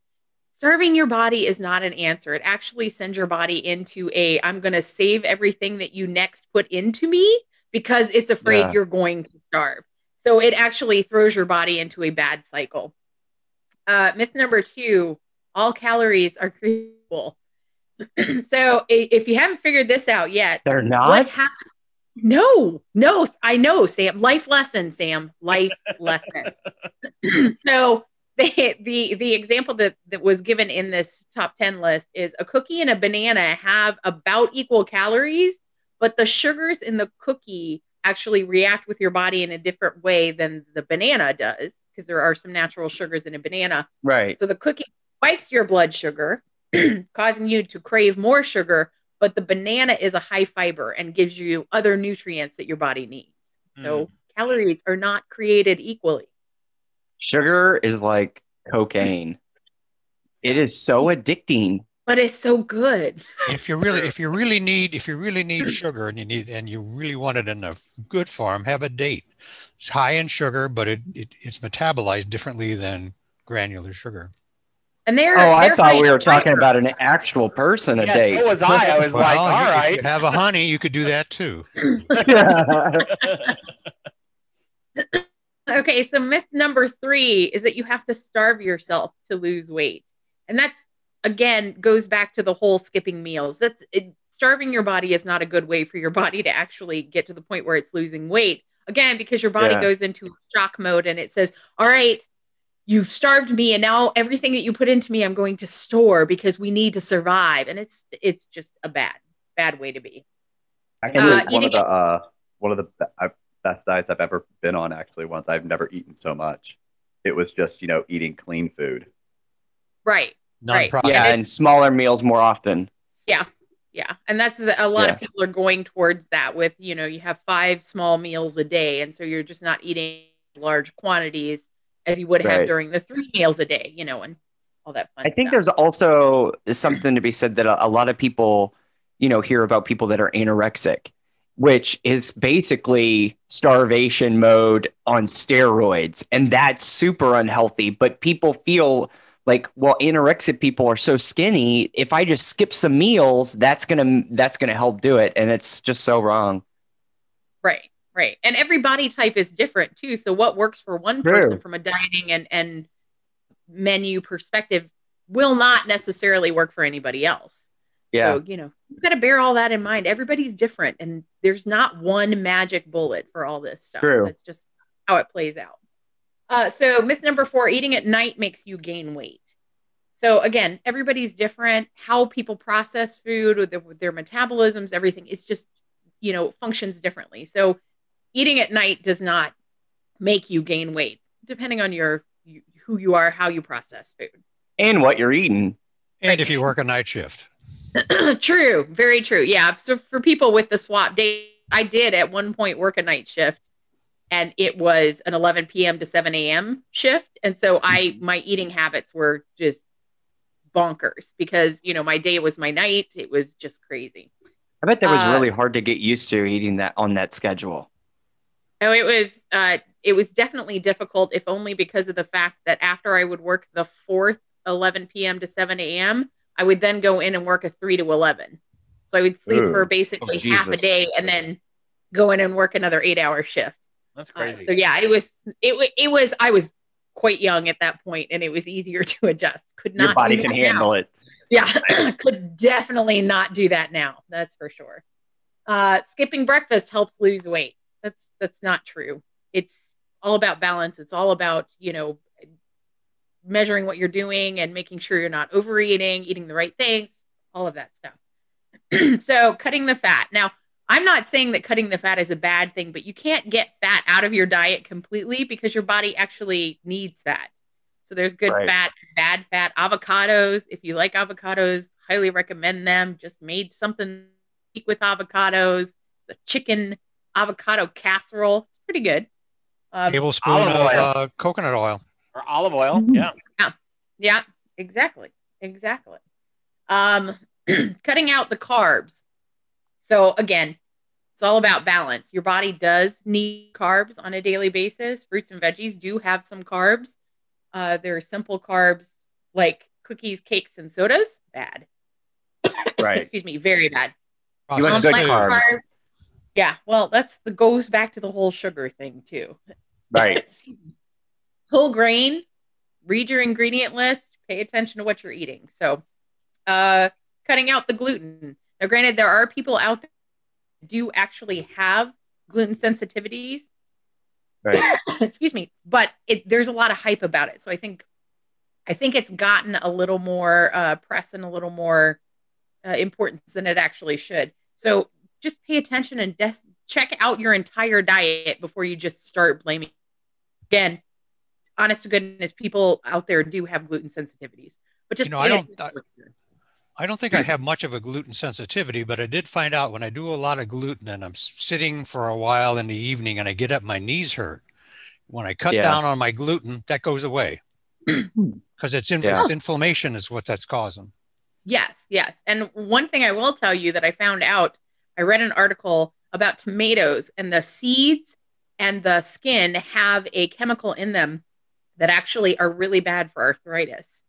Starving your body is not an answer. It actually sends your body into a I'm going to save everything that you next put into me because it's afraid Yeah. you're going to starve. So it actually throws your body into a bad cycle. Uh, myth number two all calories are creatable. so if you haven't figured this out yet, They're not. hap- no, no, I know, Sam. Life lesson, Sam. Life lesson. so the, the the example that, that was given in this top 10 list is a cookie and a banana have about equal calories, but the sugars in the cookie actually react with your body in a different way than the banana does, because there are some natural sugars in a banana. right. So the cookie spikes your blood sugar, causing you to crave more sugar, but the banana is a high fiber and gives you other nutrients that your body needs. So mm. calories are not created equally. Sugar is like cocaine. It is so addicting. But it's so good. if you really if you really need if you really need sugar and you need and you really want it in a good form have a date it's high in sugar but it, it it's metabolized differently than granular sugar And they're Oh, I they're thought we were talking fiber. about an actual person a Yeah, date. so was I. I was like, Well, all you- if you have a honey you could do that too Okay, so myth number three is that you have to starve yourself to lose weight. And that's again goes back to the whole skipping meals. That's it, starving your body is not a good way for your body to actually get to the point where it's losing weight. Again, because your body Yeah. goes into shock mode and it says, All right, you've starved me, and now everything that you put into me, I'm going to store because we need to survive. And it's it's just a bad, bad way to be. I Uh, one of the uh, one of the uh, best diets I've ever been on. Actually, once I've never eaten so much. It was just you know eating clean food. Right. Right. non-processed yeah, And and smaller meals more often. Yeah. Yeah. And that's a lot Yeah. of people are going towards that with, you know, you have five small meals a day. And so you're just not eating large quantities as you would have Right. during the three meals a day, you know, and all that fun I think stuff. there's also something to be said that a, a lot of people, you know, hear about people that are anorexic, which is basically starvation mode on steroids. And that's super unhealthy. But people feel like, well, anorexic people are so skinny. If I just skip some meals, that's gonna that's gonna help do it. And it's just so wrong. Right. Right. And every body type is different too. So what works for one True. person from a dieting and, and menu perspective will not necessarily work for anybody else. Yeah. So, you know, you've got to bear all that in mind. Everybody's different and there's not one magic bullet for all this stuff. True. That's just how it plays out. Uh, so, myth number four eating at night makes you gain weight. So, again, everybody's different. How people process food, with their, with their metabolisms, everything, it's just, you know, functions differently. So, eating at night does not make you gain weight, depending on your you, who you are, how you process food. And what you're eating. and if you work a night shift true, very true. Yeah. So for people with the swap day, I did at one point work a night shift and it was an 11 p.m. to 7 a.m. shift. And so I, my eating habits were just bonkers because, you know, my day was my night. It was just crazy. I bet that was Uh, really hard to get used to eating that on that schedule. Oh, it was, uh, it was definitely difficult, if only because of the fact that after I would work the fourth 11 p.m. to 7 a.m., I would then go in and work a 3 to 11. So I would sleep Ooh. for basically Oh, half a day and then go in and work another eight hour shift. That's Uh, crazy. so yeah, it was, it, it was, I was quite young at that point, and it was easier to adjust. Could not. Your body can handle now. it. Yeah, could definitely not do that now. That's for sure. Uh, skipping breakfast helps lose weight. That's that's not true. It's all about balance. It's all about you know measuring what you're doing and making sure you're not overeating, eating the right things, all of that stuff. so cutting the fat. Now, I'm not saying that cutting the fat is a bad thing, but you can't get fat out of your diet completely because your body actually needs fat. So there's good Right. fat, bad fat, avocados. If you like avocados, highly recommend them. Just made something with avocados. It's a chicken avocado casserole. It's pretty good. Um, Tablespoon of uh, coconut oil. Or olive oil. Yeah. Yeah, exactly. Exactly. Um, cutting out the carbs. So again, it's all about balance. Your body does need carbs on a daily basis. Fruits and veggies do have some carbs. Uh, there are simple carbs like cookies, cakes, and sodas. Bad. Right. Excuse me, very bad. You want good Complex carbs. Yeah, well, that's the goes back to the whole sugar thing too. Right. Whole grain, read your ingredient list, pay attention to what you're eating. So, uh, cutting out the gluten. Now, granted, there are people out there do actually have gluten sensitivities. Right. Excuse me, but it, there's a lot of hype about it. So I think, I think it's gotten a little more uh, press and a little more uh, importance than it actually should. So just pay attention and des- check out your entire diet before you just start blaming. Again, honest to goodness, people out there do have gluten sensitivities, but just You know, I don't- attention to what you're- I don't think I have much of a gluten sensitivity, but I did find out when I do a lot of gluten and I'm sitting for a while in the evening and I get up, my knees hurt. When I cut Yeah. down on my gluten, that goes away because it's, in, Yeah. it's inflammation is what that's causing. Yes, yes. And one thing I will tell you that I found out, I read an article about tomatoes and the seeds and the skin have a chemical in them that actually are really bad for arthritis.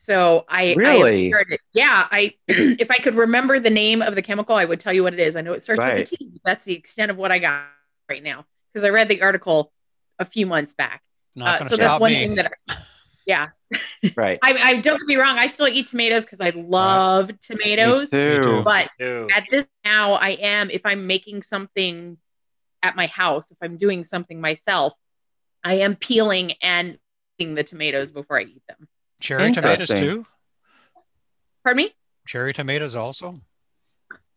So I, I Really? started, yeah, I if I could remember the name of the chemical, I would tell you what it is. I know it starts Right. with a T. That's the extent of what I got right now because I read the article a few months back. Not Uh, going to so that's one me. thing that, I, yeah, Right. I, I don't get me wrong. I still eat tomatoes because I love tomatoes. Me too. too. But Dude. at this now, I am if I'm making something at my house, if I'm doing something myself, I am peeling and eating the tomatoes before I eat them. Cherry tomatoes too? Pardon me? Cherry tomatoes also?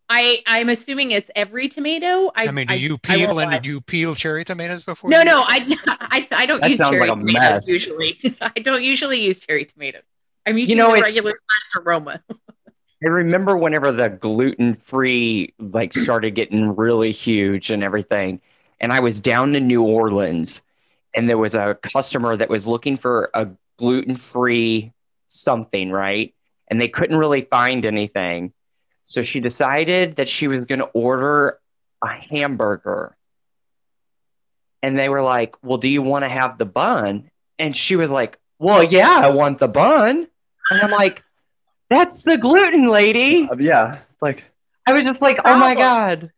I I'm assuming it's every tomato. I, I, mean, do you I won't peel and lie. do you peel cherry tomatoes before? No, no, I, I I don't That use cherry like a tomatoes mess. usually. I don't usually use cherry tomatoes. I'm using know, the regular slash Roma. I remember whenever the gluten free like started getting really huge and everything, and I was down in New Orleans, and there was a customer that was looking for a gluten free something, right? And they couldn't really find anything, so she decided that she was going to order a hamburger, and they were like, "Well, do you want to have the bun?" And she was like, "Well, yeah, I want the bun," and I'm like. That's the gluten lady. Uh, yeah, like I was just like, oh my God.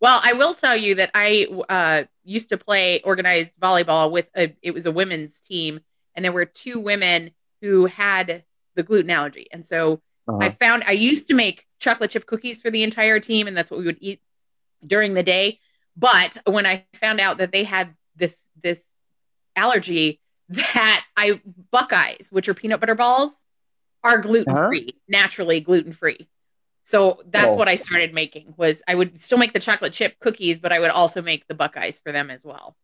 Well, I will tell you that I uh, used to play organized volleyball with a, it was a women's team, and there were two women who had the gluten allergy, and so Uh-huh. I found I used to make chocolate chip cookies for the entire team, and that's what we would eat during the day. But when I found out that they had this this allergy, that I Buckeyes, which are peanut butter balls, are gluten free, naturally gluten free. So that's Oh. what I started making. Was I would still make the chocolate chip cookies, but I would also make the Buckeyes for them as well.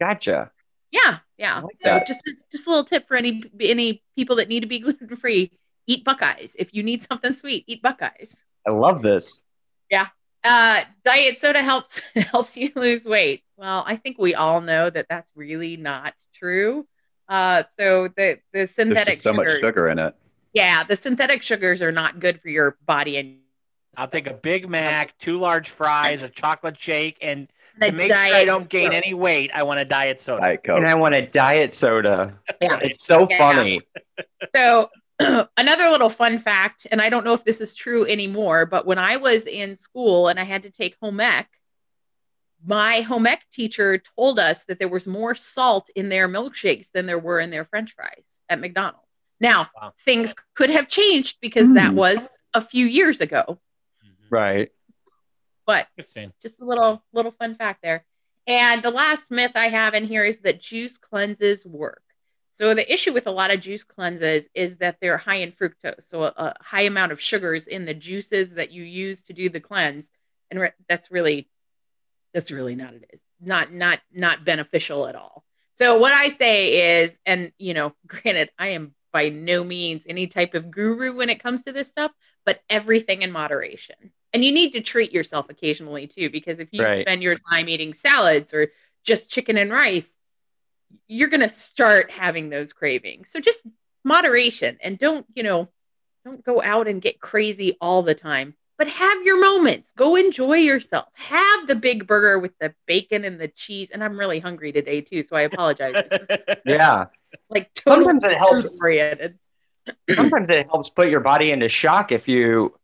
Gotcha. Yeah, yeah. like so that. just just a little tip for any any people that need to be gluten free: eat Buckeyes. If you need something sweet, eat Buckeyes. I love this. Yeah. Uh, diet soda helps helps you lose weight. Well, I think we all know that that's really not true. Uh, so the the there's synthetic just so much sugar in it. yeah, the synthetic sugars are not good for your body and I'll take a Big Mac, two large fries, a chocolate shake, and a to make sure I don't gain Coke. any weight, I want a diet soda. Diet Coke. And I want a diet soda. Yeah. It's so Yeah. funny. So, another little fun fact, and I don't know if this is true anymore, but when I was in school and I had to take home ec, my home ec teacher told us that there was more salt in their milkshakes than there were in their french fries at McDonald's. Now, Wow. things could have changed because that Hmm. was a few years ago, Right. But just a little little fun fact there. And the last myth I have in here is that juice cleanses work. So the issue with a lot of juice cleanses is that they're high in fructose, so a, a high amount of sugars in the juices that you use to do the cleanse, and re- that's really that's really not it is not not not beneficial at all. So what I say is, and you know, granted, I am by no means any type of guru when it comes to this stuff, but everything in moderation. And you need to treat yourself occasionally too, because if you Right. spend your time eating salads or just chicken and rice, you're going to start having those cravings. So just moderation and don't, you know, don't go out and get crazy all the time, but have your moments. Go enjoy yourself. Have the big burger with the bacon and the cheese. And I'm really hungry today too, so I apologize. Yeah. like totally Sometimes it helps. Sometimes it helps put your body into shock if you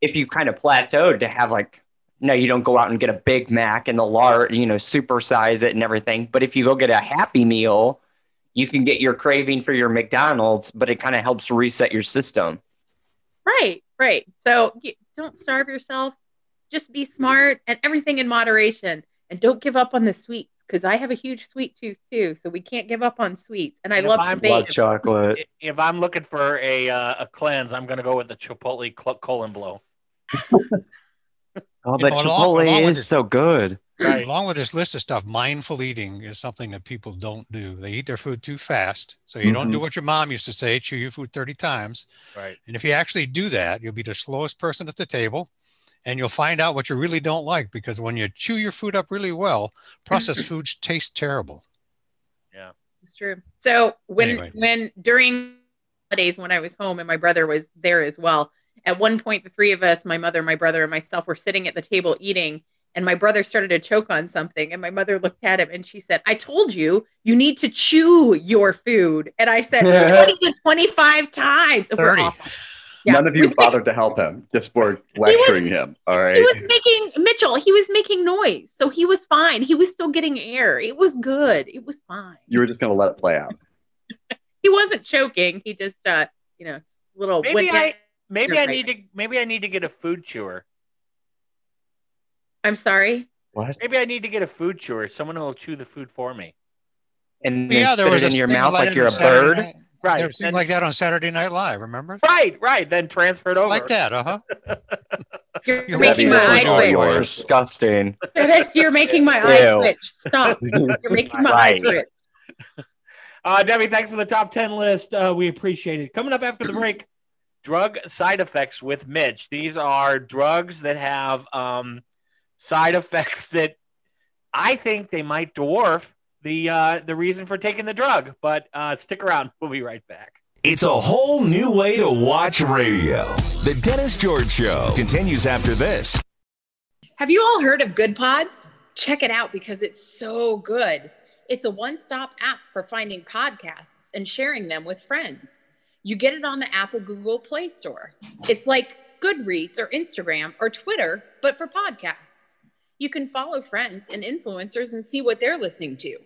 if you kind of plateaued to have like no, you don't go out and get a Big Mac and the large, you know, supersize it and everything. But if you go get a Happy Meal, you can get your craving for your McDonald's, but it kind of helps reset your system. Right, right. So don't starve yourself. Just be smart and everything in moderation. And don't give up on the sweets because I have a huge sweet tooth too. So we can't give up on sweets. And I And if love I'm- to bake. Love chocolate. if I'm looking for a uh, a cleanse, I'm gonna go with the Chipotle cl- colon blow. Oh, You but know, Chipotle along with is this- so good. Right. Along with this list of stuff, mindful eating is something that people don't do. They eat their food too fast. So you don't do mm-hmm. what your mom used to say, chew your food 30 times. Right. And if you actually do that, you'll be the slowest person at the table and you'll find out what you really don't like because when you chew your food up really well, processed foods taste terrible. Yeah. It's true. So when Anyway. when during holidays when I was home and my brother was there as well, at one point the three of us, my mother, my brother, and myself, were sitting at the table eating, and my brother started to choke on something, and my mother looked at him and she said, "I told you you need to chew your food," and I said, "20 to 25 times." And 30. Yeah. None of you bothered to help him. Just were lecturing him. All right. He was making Mitchell. He was making noise, so he was fine. He was still getting air. It was good. It was fine. You were just gonna let it play out. He wasn't choking. He just, uh, you know, little. Maybe I maybe You're I right. need to maybe I need to get a food chewer. I'm sorry. What? Maybe I need to get a food chewer. Someone who will chew the food for me. And Yeah, then there spit was it in your mouth like like you're a Saturday bird. night- Right. There was Then- like that on Saturday Night Live, remember? Right, right. Then transferred over. Like that, uh huh. You're You're making my having eye this twitch. You're disgusting. Dennis, you're making my eye Ew. twitch. Stop. You're making my Right. eye twitch. Uh, Debbie, thanks for the top 10 list. Uh, we appreciate it. Coming up after the break, drug side effects with Mitch. These are drugs that have um, side effects that I think they might dwarf the uh, the reason for taking the drug. But uh, stick around. We'll be right back. It's a whole new way to watch radio. The Dennis George Show continues after this. Have you all heard of Good Pods? Check it out because it's so good. It's a one stop app for finding podcasts and sharing them with friends. You get it on the Apple Google Play Store. It's like Goodreads or Instagram or Twitter, but for podcasts. You can follow friends and influencers and see what they're listening to.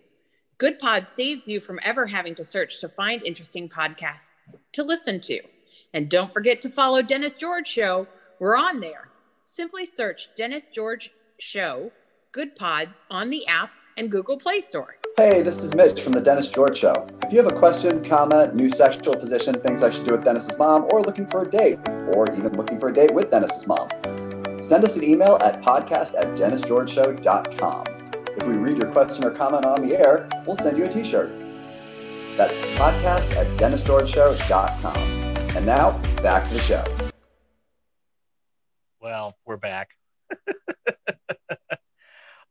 Good Pod saves you from ever having to search to find interesting podcasts to listen to. And don't forget to follow Dennis George Show. We're on there. Simply search Dennis George Show, Good Pods on the app and Google Play Store. Hey, this is Mitch from The Dennis George Show. If you have a question, comment, new sexual position, things I should do with Dennis's mom, or looking for a date, or even looking for a date with Dennis's mom, send us an email at podcast at dennisgeorgeshow.com. If we read your question or comment on the air, we'll send you a t shirt. That's podcast at dennisgeorgeshow.com. And now, back to the show. Well, we're back.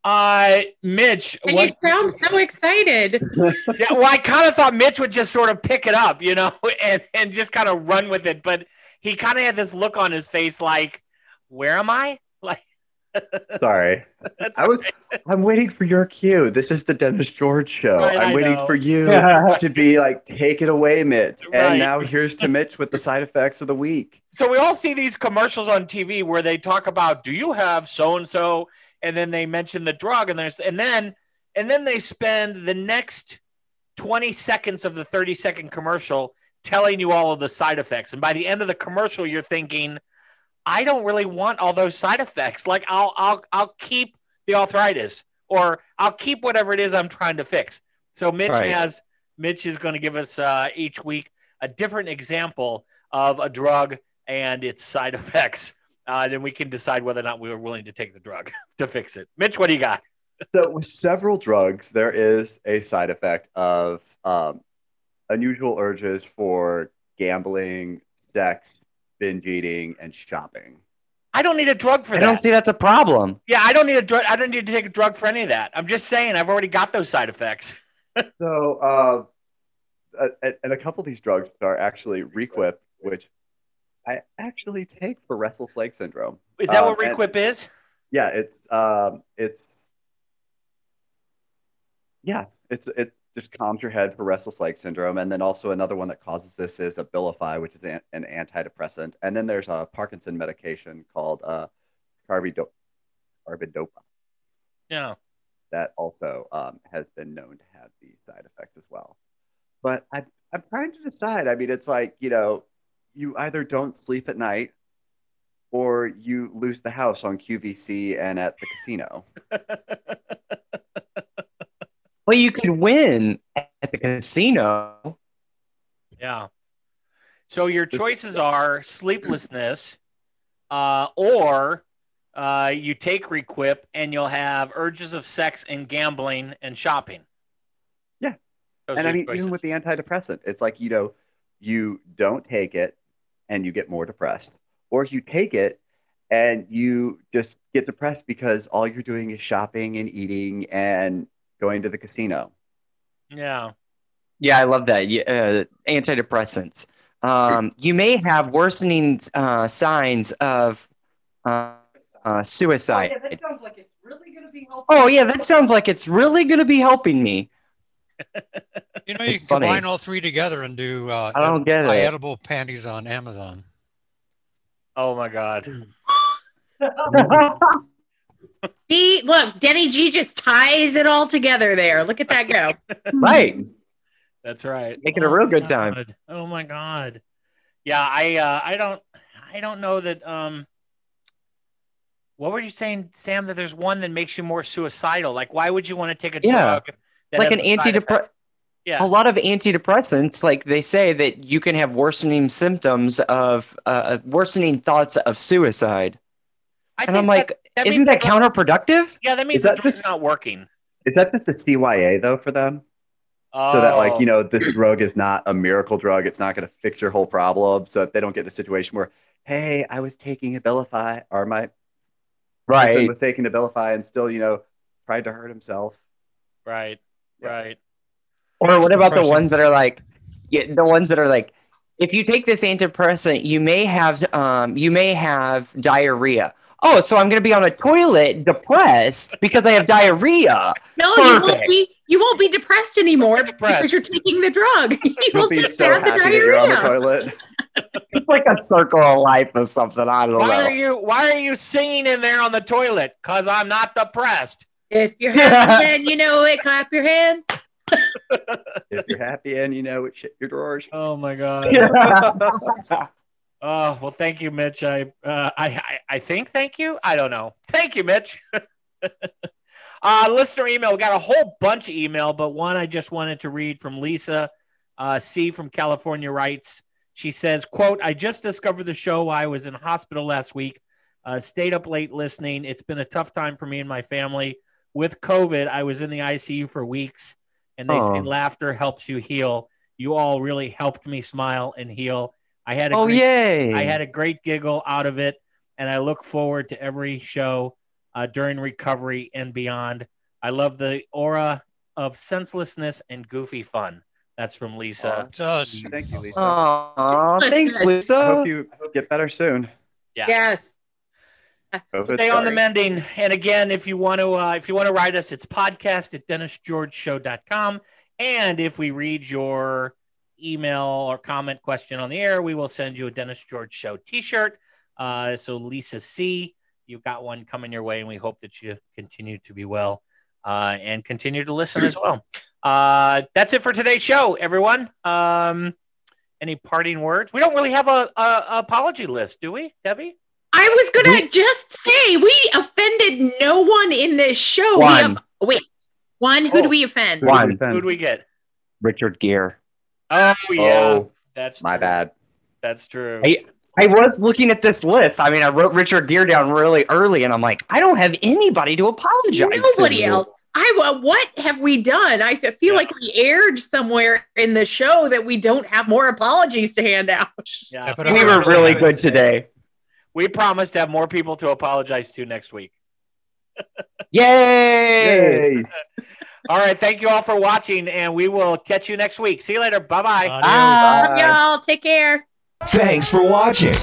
uh, Mitch, And what? you sound so excited. yeah, well, I kind of thought Mitch would just sort of pick it up, you know, and, and just kind of run with it. But he kind of had this look on his face like, where am I? Like, Sorry. that's I was I'm waiting for your cue. This is the Dennis George show. Right, I'm I waiting know. for you to be like, take it away, Mitch. Right. And now here's to Mitch with the side effects of the week. so we all see these commercials on TV where they talk about, do you have so and so? And then they mention the drug, and there's and then and then they spend the next 20 seconds of the 30 second commercial telling you all of the side effects. And by the end of the commercial, you're thinking, I don't really want all those side effects. Like I'll I'll I'll keep the arthritis or I'll keep whatever it is I'm trying to fix. So Mitch Right. has Mitch is going to give us uh, each week a different example of a drug and its side effects. Uh, then we can decide whether or not we were willing to take the drug to fix it. Mitch, what do you got? So with several drugs, there is a side effect of um, unusual urges for gambling, sex, binge eating, and shopping. I don't need a drug for I that. I don't see that's a problem. yeah, I don't need a drug. I don't need to take a drug for any of that. I'm just saying I've already got those side effects. So, uh, and and a couple of these drugs are actually Requip, which I actually take for restless leg syndrome. Is that Um, what Requip is? Yeah, it's um, it's yeah, it's it just calms your head for restless leg syndrome, and then also another one that causes this is Abilify, which is an, an antidepressant, and then there's a Parkinson medication called uh, carbidopa, carbidopa Yeah. that also um, has been known to have the side effect as well. But I, I'm trying to decide. I mean, it's like you know, you either don't sleep at night, or you lose the house on QVC and at the casino. Well, you could win at the casino. Yeah. So your choices are sleeplessness, uh, or uh, you take Requip and you'll have urges of sex and gambling and shopping. Yeah. Those and I mean, choices. even with the antidepressant, it's like you know, you don't take it and you get more depressed, or if you take it and you just get depressed because all you're doing is shopping and eating and going to the casino. yeah. Yeah, I love that. Yeah, Uh, antidepressants. Um, you may have worsening uh, signs of uh, uh, suicide. sounds like it's really going to be helpful. Oh, yeah, that sounds like it's really going to be helping me. You know, you It's can funny. combine all three together and do uh, I don't get buy it. edible panties on Amazon. Oh my God. See, look, Denny G just ties it all together there. Look at that go. right. That's right. Make it a Oh real my good time. Oh my God. Yeah, I uh, I don't I don't know that um what were you saying, Sam, that there's one that makes you more suicidal? Like why would you want to take a Yeah. drug that Like an antidepressant. Effect? Yeah. A lot of antidepressants, like they say that you can have worsening symptoms of uh, worsening thoughts of suicide. I And I'm like, that- that isn't that counterproductive? Yeah, that means Is the that drug's just- not working. Is that just a CYA though for them? Oh, so that like you know this drug is not a miracle drug it's not going to fix your whole problem so that they don't get in a situation where hey i was taking abilify or my husband Right. was taking abilify and still you know tried to hurt himself right, Yeah. right. Or what about the ones that are like, yeah, the ones that are like, if you take this antidepressant, you may have, um, you may have diarrhea. Oh, so I'm going to be on a toilet depressed because I have diarrhea. No, you won't be you won't be depressed anymore Depressed. because you're taking the drug. you you'll will be just so have the happy that you're on the toilet It's like a circle of life or something. I don't Why know. Why are you why are you singing in there on the toilet? Cause I'm not depressed. If you're happy and you know it, clap your hands. If you're happy and you know it shit your drawers Oh my god. Oh well, thank you, Mitch. I, uh, I, I, I think thank you. I don't know. Thank you, Mitch. uh, listener email. We got a whole bunch of email, but one I just wanted to read from Lisa uh, C from California writes. She says, "quote I just discovered the show. while I was in hospital last week. Uh, stayed up late listening. It's been a tough time for me and my family with COVID. I was in the ICU for weeks, and they say Oh. laughter helps you heal. You all really helped me smile and heal. I had a oh, great yay. I had a great giggle out of it, and I look forward to every show uh, during recovery and beyond. I love the aura of senselessness and goofy fun. That's from Lisa. It does. thank you lisa Aw, thanks, i Lisa. hope you get better soon yeah. Yes. Stay on the mending. And again, if you want to, uh, if you want to write us, it's podcast at dennisgeorgeshow.com. And if we read your email or comment question on the air, we will send you a Dennis George Show t-shirt. Uh, so Lisa C you've got one coming your way, and we hope that you continue to be well uh, and continue to listen as well. Uh, that's it for today's show, everyone. Um, any parting words? We don't really have a, a, a apology list, do we, Debbie? I was gonna just say we offended no one in this show. We One. have, wait, one. Who Oh. do we offend? One. Who do we get? Richard Gere. Oh yeah, Oh, that's My true. bad. That's true. I, I was looking at this list. I mean, I wrote Richard Gere down really early, and I'm like, I don't have anybody to apologize to Nobody to. else. I uh, what have we done? I feel Yeah. like we aired somewhere in the show that we don't have more apologies to hand out. yeah, Yeah, but We were really sure. good today. We promise to have more people to apologize to next week. Yay! Yay. All right, thank you all for watching, and we will catch you next week. See you later. Bye bye. Adios. Bye. Y'all take care. Thanks for watching.